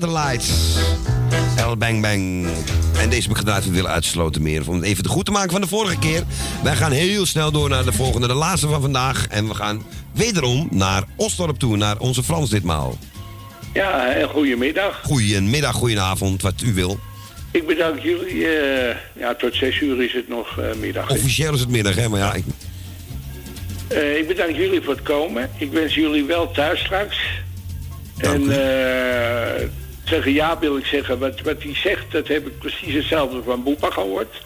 De Scatterlights. El Bang Bang. En deze heb ik gedraaid voor Willem uitsloten meer. Om het even te goed te maken van de vorige keer. Wij gaan heel snel door naar de volgende, de laatste van vandaag. En we gaan wederom naar Osdorp toe, naar onze Frans ditmaal. Ja, en goedemiddag. Goedemiddag, goedenavond, wat u wil. Ik bedank jullie. eh, ja, tot zes uur is het nog eh, middag. Officieel is het middag, hè, maar ja. Ik... Eh, ik bedank jullie voor het komen. Ik wens jullie wel thuis straks. en tegen Jaap wil ik zeggen, wat, wat hij zegt, dat heb ik precies hetzelfde van Boepa gehoord.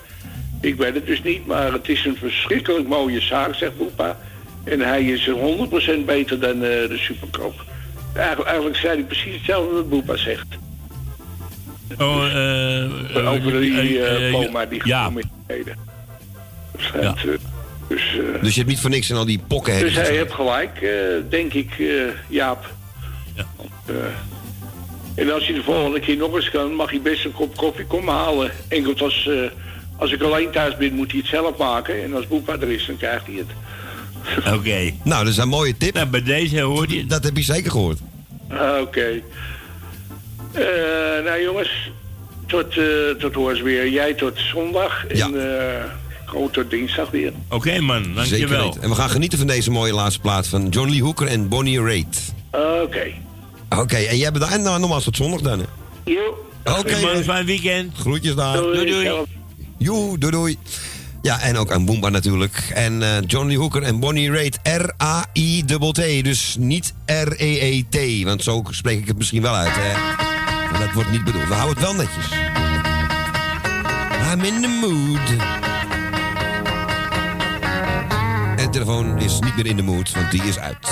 Ik weet het dus niet, maar het is een verschrikkelijk mooie zaak, zegt Boepa. En hij is 100% beter dan eh, de superkoop. Eigenlijk, eigenlijk zei hij precies hetzelfde wat Boepa zegt. Oh, eh, Over die eh, eh, Boma die ja. gekomen is. dus, Dus je hebt niet voor niks in al die pokken dus hij heeft gelijk, eh, denk ik, eh, Jaap. Eh, en als je de volgende keer nog eens kan, mag je best een kop koffie komen halen. Enkel als, eh, als ik alleen thuis ben, moet hij het zelf maken. En als Boepa er is, dan krijgt hij het. Oké. Nou, dat is een mooie tip. Nou, bij deze hoor je. Dat heb je zeker gehoord. Ah, Oké. Eh, nou jongens, tot, eh tot hoors weer. Jij tot zondag. En eh, ik hoop tot dinsdag weer. Oké man, Zeker dankjewel. weten. En we gaan genieten van deze mooie laatste plaat van John Lee Hooker en Bonnie Raitt. Oké. Oké, en jij bedankt. En nou, nogmaals tot zondag dan. hè. Jo. Oké, man, fijn weekend. Groetjes daar. Doei, doei. Joe, doei doei. Ja, en ook aan Boomba natuurlijk. En eh, John Lee Hooker en Bonnie Raitt. R-A-I-T-T. Dus niet R-E-E-T. Want zo spreek ik het misschien wel uit. Hè. Maar dat wordt niet bedoeld. We houden het wel netjes. I'm in the mood. En de telefoon is niet meer in de mood, want die is uit.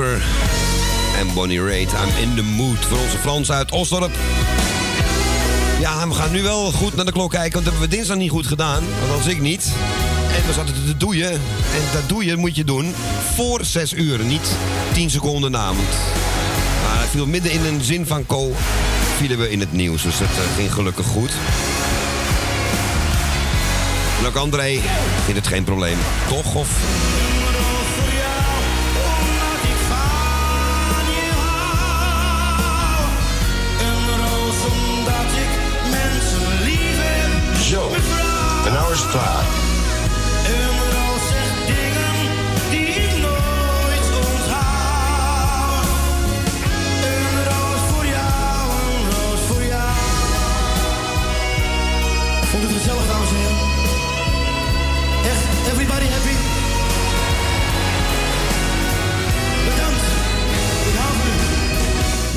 En Bonnie Raitt. I'm in the mood voor onze Frans uit Osdorp. Ja, we gaan nu wel goed naar de klok kijken, want dat hebben we dinsdag niet goed gedaan. Althans ik niet. En we zaten te doeien. En dat doeien moet je doen voor 6 uur, niet 10 seconden na. Maar viel midden in een zin van Co. vielen we in het nieuws, dus dat eh, ging gelukkig goed. En André vindt het geen probleem. Toch? Of en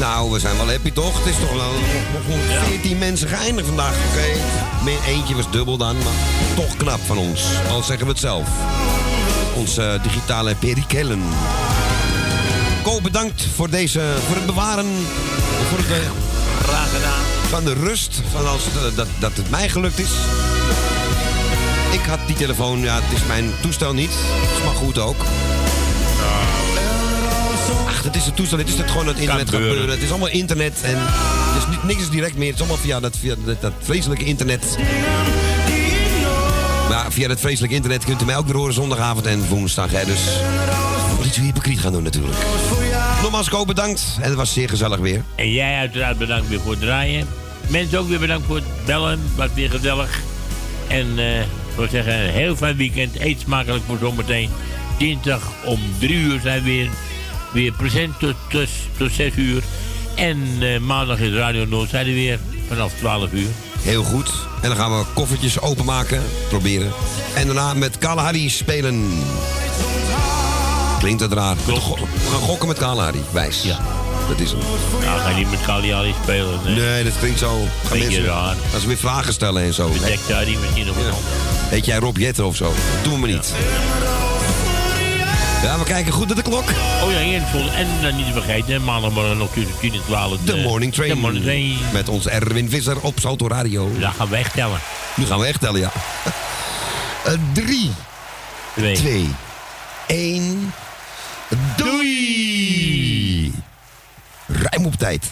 Nou, we zijn wel happy toch? Het is toch wel nog 14 mensen geëindigd vandaag. Oké, Min- eentje was dubbel dan, maar toch knap van ons. Al zeggen we het zelf. Onze eh, digitale perikelen. Ko, bedankt voor, deze, voor het bewaren voor het, eh, Graag gedaan. van de rust. Van als, eh, dat, dat het mij gelukt is. Ik had die telefoon, ja, het is mijn toestel niet. Is maar goed ook. Dat is het toestel. Dit is het gewoon het internet gebeuren. gebeuren. Het is allemaal internet en het is niet, niks is direct meer. Het is allemaal via dat, via dat, dat vreselijke internet. Maar via dat vreselijke internet kunt u mij ook weer horen zondagavond en woensdag. Hè, dus moet iets hypocriet gaan doen natuurlijk. Nogmaals, Ko, bedankt. En het was zeer gezellig weer. En jij uiteraard bedankt weer voor het draaien. Mensen ook weer bedankt voor het bellen. Was weer gezellig. En eh ik wil zeggen, een heel fijn weekend. Eet smakelijk voor zometeen. Dinsdag om drie uur zijn we weer, weer present tot, tot, tot zes uur. En eh, maandag is Radio Noordzijde weer vanaf 12 uur. Heel goed. En dan gaan we koffertjes openmaken. Proberen. En daarna met Kalahari spelen. Klinkt het raar. We gaan gokken met Kalahari. Wijs. Ja. Dat is hem. Nou, ga niet met Cagliari spelen. Nee. Nee, dat klinkt zo. Gaan mensen, raar. Als ze weer vragen stellen en zo. Bedekt daar die misschien nog anders. Heet jij Rob Jetter of zo? Dat doen we niet. Ja, we kijken goed naar de klok. Oh ja, en, vol- en dan niet te vergeten, maandagmorgen nog tussen 10 en 12. De morning train. De morning train. Met ons Erwin Visser op Salto Radio. Daar gaan we echt tellen. Nu gaan we echt tellen, ja. Eh, drie. Twee. Twee. één. Doei! Rijm op tijd.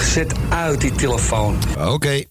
Zet uit die telefoon. Oké.